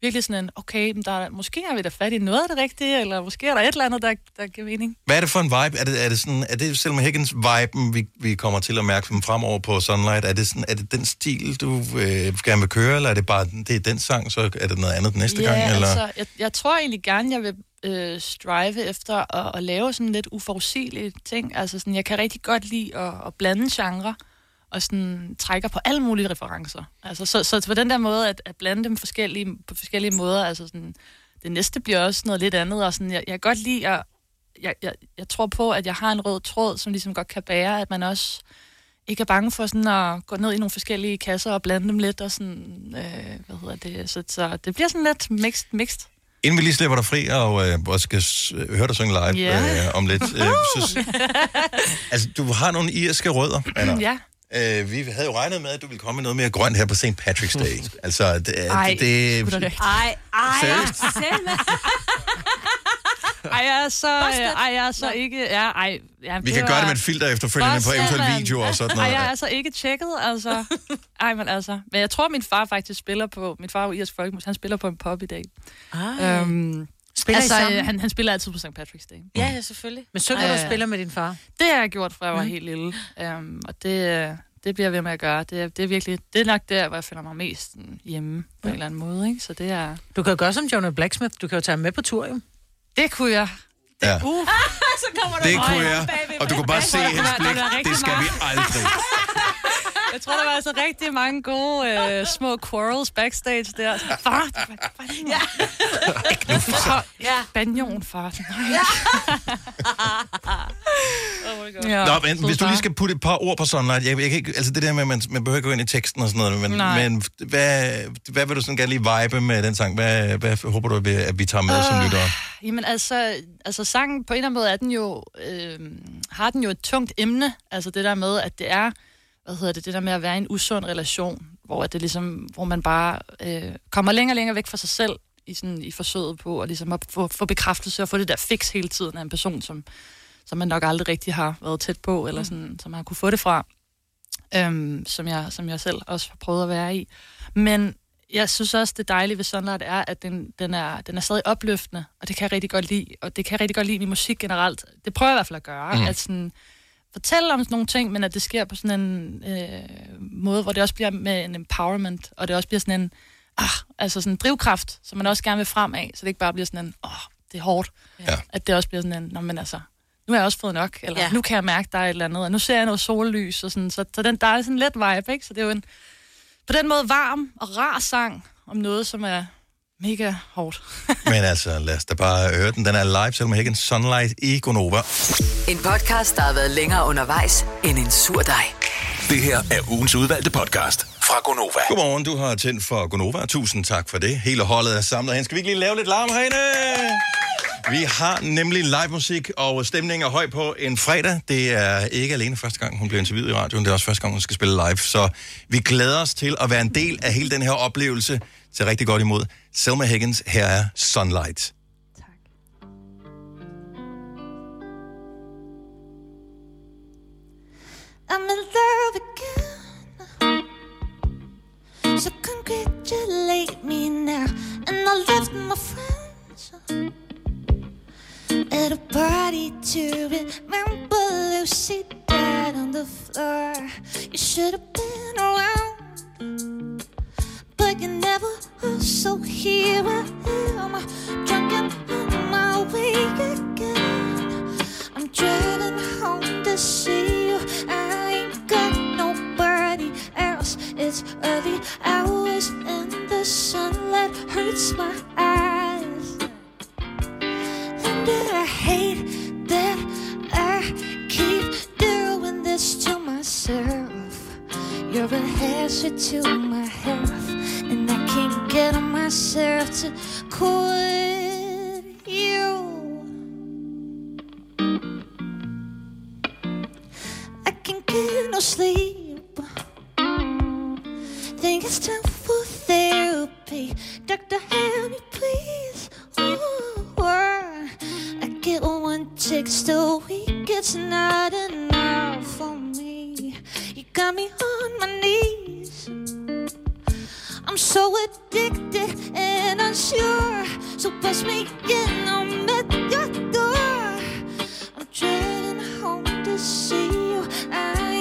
virkelig sådan en, okay, men der er, måske har vi da fat i noget af det rigtige, eller måske er der et eller andet, der, der giver mening. Hvad er det for en vibe? Er det, er det, sådan, er det Selma Higgins viben, vi, vi kommer til at mærke dem fremover på Sunlight? Er det, sådan, er det den stil, du øh, gerne vil køre, eller er det bare det er den sang, så er det noget andet næste ja, gang? Eller? altså, jeg, jeg tror egentlig gerne, jeg vil øh, strive efter at, at lave sådan lidt uforudsigelige ting. Altså sådan, jeg kan rigtig godt lide at, at blande genre, og sådan trækker på alle mulige referencer. Altså, så, så på den der måde, at, at blande dem forskellige, på forskellige måder, altså sådan, det næste bliver også noget lidt andet, og sådan, jeg, jeg kan godt lide at, jeg, jeg, jeg tror på, at jeg har en rød tråd, som ligesom godt kan bære, at man også ikke er bange for sådan at gå ned i nogle forskellige kasser og blande dem lidt, og sådan, øh, hvad hedder det, så, så det bliver sådan lidt mixed, mixed. Inden vi lige slipper dig fri og, øh, og skal høre dig synge live Ja. øh, om lidt. Øh, så, [LAUGHS] altså, du har nogle irske rødder, Anna. ja. Øh, vi havde jo regnet med, at du ville komme med noget mere grønt her på St. Patrick's Day. [LAUGHS] altså, det, Ej, det, det, rigtigt. Ej, ej, Seriøst? Selma. [LAUGHS] Ej, jeg er så, ej, jeg er så ikke... Ja, ej, ja, vi kan gøre det med et filter efterfølgende på eventuelle videoer og sådan noget. Ej, jeg er altså ikke tjekket, altså. Ej, men altså. Men jeg tror, min far faktisk spiller på... Min far er irsk folkemus, han spiller på en pub i dag. Ej. Øhm, Spiller I altså, sammen? han, han spiller altid på St. Patrick's Day. Ja, ja, selvfølgelig. Men synger du Øh, spiller med din far? Det har jeg gjort, fra jeg var Mm. helt lille. Um, og det, det bliver jeg ved med at gøre. Det, er- det er virkelig, det er nok der, hvor jeg føler mig mest hjemme på en eller anden måde. Ikke? Så det er... Du kan jo gøre som Jonah Blacksmith. Du kan jo tage ham med på tur, jo. Det kunne jeg. Ja. Uh. [LAUGHS] så kommer Det kunne jeg, og du kunne bare se hendes blik. Det skal vi aldrig. [LAUGHS] Jeg tror, der var altså rigtig mange gode øh, små quarrels backstage der. Så, Far, det var, var det ja. Far. Ja. Banjon, far. Nej. [LAUGHS] Ja, Nå, men hvis du lige skal putte et par ord på Sunlight, jeg, jeg kan ikke, altså det der med, at man, man behøver ikke gå ind i teksten og sådan noget, men, Nej. men hvad, hvad vil du sådan gerne lige vibe med den sang? Hvad, hvad håber du, at vi tager med som Øh, lyttere? Jamen altså, altså sangen på en eller anden måde er den jo, øh, har den jo et tungt emne. Altså det der med, at det er, hvad hedder det, det der med at være i en usund relation, hvor, at det ligesom, hvor man bare øh, kommer længere og længere væk fra sig selv i, sådan, i forsøget på at, ligesom at få, få bekræftelse og få det der fix hele tiden af en person, som, som man nok aldrig rigtig har været tæt på, eller sådan, som man har kunne få det fra, øhm, som, jeg, som jeg selv også har prøvet at være i. Men jeg synes også, det dejlige ved Sunlight er, at den, den, er, den er stadig opløftende, og det kan jeg rigtig godt lide. Og det kan jeg rigtig godt lide i musik generelt. Det prøver jeg i hvert fald at gøre. Mm. Mm. At sådan, fortælle om sådan nogle ting, men at det sker på sådan en øh, måde, hvor det også bliver med en empowerment, og det også bliver sådan en ah, altså sådan en drivkraft, som man også gerne vil frem af, så det ikke bare bliver sådan en, åh, oh, det er hårdt. Ja. At det også bliver sådan en, nå, men altså, nu har jeg også fået nok, eller Ja. ja. nu kan jeg mærke, der er et eller andet, og nu ser jeg noget sollys, og sådan, så, så den, der er sådan en let vibe, ikke? Så det er jo en, på den måde varm og rar sang om noget, som er mega hårdt. [LAUGHS] Men altså, lad os da bare høre den. Den er live, selvom ikke en sunlight i Gonova. En podcast, der har været længere undervejs end en sur dej. Det her er ugens udvalgte podcast fra Gonova. Godmorgen, du har tændt for Gonova. Tusind tak for det. Hele holdet er samlet hen. Skal vi ikke lige lave lidt larm herinde? Vi har nemlig live musik, og stemningen er høj på en fredag. Det er ikke alene første gang, hun bliver interviewet i radioen. Det er også første gang, hun skal spille live. Så vi glæder os til at være en del af hele den her oplevelse. Til rigtig godt imod. Selma Higgins, her er Sunlight. I'm in love again. So congratulate me now. And I left my friends at a party to remember Lucy died on the floor. You should have been around, but you never were. So here I am, drunk and on my way again. I'm driving home to see you. I ain't got nobody else. It's early hours and the sunlight hurts my eyes. You're a hazard to my health, and I can't get on myself to quit you. I can't get no sleep. Think it's time for therapy. Doctor, help me, please. Get one text a week. It's not enough for me. You got me on my knees. I'm so addicted and unsure. So bust me in, I'm at your door. I'm dreading home to see you. I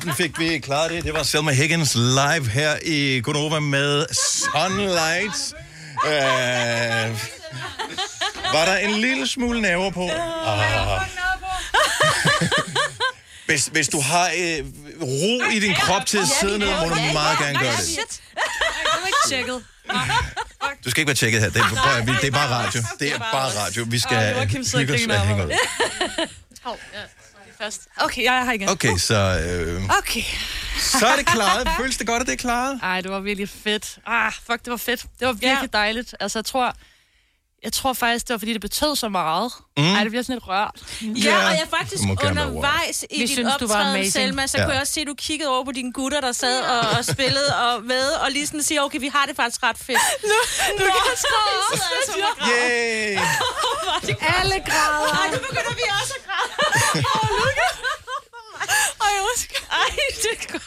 sådan fik vi klaret det. Det var Selma Higgins live her i Gonova med Sunlight. Øh, var der en lille smule nerver på? Ah. [LAUGHS] Hvis, hvis du har øh, ro i din krop til at sidde ned, må du meget gerne gøre det. Shit. Du er ikke tjekket. Du skal ikke være tjekket her. Det er, det er bare radio. Det er bare radio. Vi skal hygge os og hænge ud. Så fast. Okay, jeg er her igen. Okay, så, øh, Okay. så er det klaret. Føles det godt, at det er klaret? Ej, det var virkelig fedt. Ah, fuck, det var fedt. Det var virkelig ja. dejligt. Altså, jeg tror, jeg tror faktisk, det var fordi, det betød så meget. Mm. Ej, det bliver sådan lidt rørt. Ja, og jeg faktisk undervejs i Vi din synes, du var optræden. Selma, så Ja. kunne jeg også se, at du kiggede over på dine gutter, der sad og, og spillede og med, og lige sådan siger, okay, vi har det faktisk ret fedt. [LAUGHS] Nu, nu kan jeg skrive [LAUGHS] Yay! Alle græder. Ej, nu begynder vi også at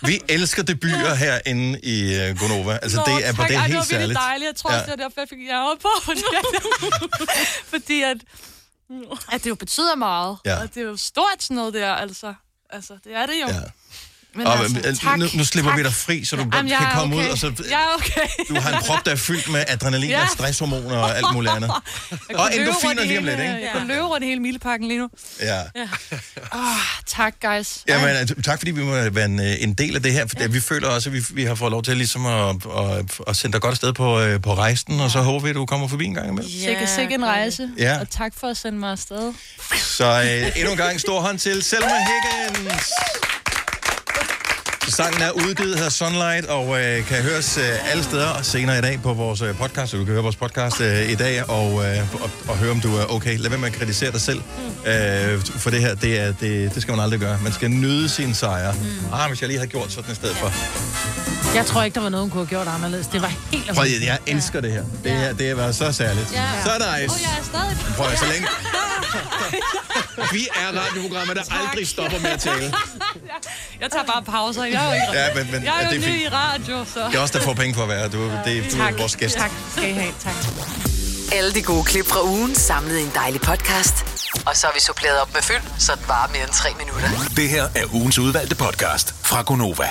Vi elsker debuter herinde i uh, Gonova. Altså, Nå, det er, tak. det er Ej, helt det var virkelig særligt. dejligt. Jeg tror også, Ja. det er derfor, jeg fik hjertet på. [LAUGHS] Fordi, fordi at, at det jo betyder meget. Ja. Og det er jo stort sådan noget der, altså. Altså, det er det jo. Ja. Men Og, altså, øh, tak. nu, nu slipper tak. vi dig fri, så du Jamen, kan komme okay. ud, og så Jeg er okay. du har en krop, der er fyldt med adrenalin Ja. og stresshormoner og alt muligt andet. [LAUGHS] Og endorfiner lige om lidt, hele- ikke? Jeg kan løbe rundt hele milepakken lige nu. Ja. Ja. Oh, tak, guys. Jamen, altså, tak fordi vi må være en, øh, en del af det her, for ja. vi føler også, at vi, vi har fået lov til ligesom at, at, at sende dig godt afsted på, øh, på rejsen, og så håber vi, at du kommer forbi en gang imellem. Sikke, sikke en rejse. Ja. Og tak for at sende mig afsted. Så øh, endnu en gang stor hånd til Selma Higgins. Sangen er udgivet her Sunlight, og øh, kan høres øh, alle steder senere i dag på vores øh, podcast. Så du kan høre vores podcast øh, i dag og, øh, og, og høre, om du er okay. Lad være med at kritisere dig selv. Øh, for det her, det, er, det, det skal man aldrig gøre. Man skal nyde sin sejre. Mm. Ah, hvis jeg lige havde gjort sådan i stedet for. Jeg tror ikke, der var noget, hun kunne have gjort anderledes. Det var helt Prøv, jeg, jeg elsker det her. Det her, det har været så særligt. Ja. Så nice. Oh, jeg er stadig... Prøv så længe. [LAUGHS] Vi er radioprogrammer, der aldrig stopper med at tale. [LAUGHS] Jeg tager bare pauser. Jeg er jo, ikke... Ja, men- men- jeg er jo det er ny i radio, så... Det er også der får penge for at være her. Du, det, er- du er vores gæst. Tak skal I have. Tak. Alle de gode klip fra ugen samlet i en dejlig podcast. Og så har vi suppleret op med fyld, så det varer mere end tre minutter. Det her er ugens udvalgte podcast fra Gonova.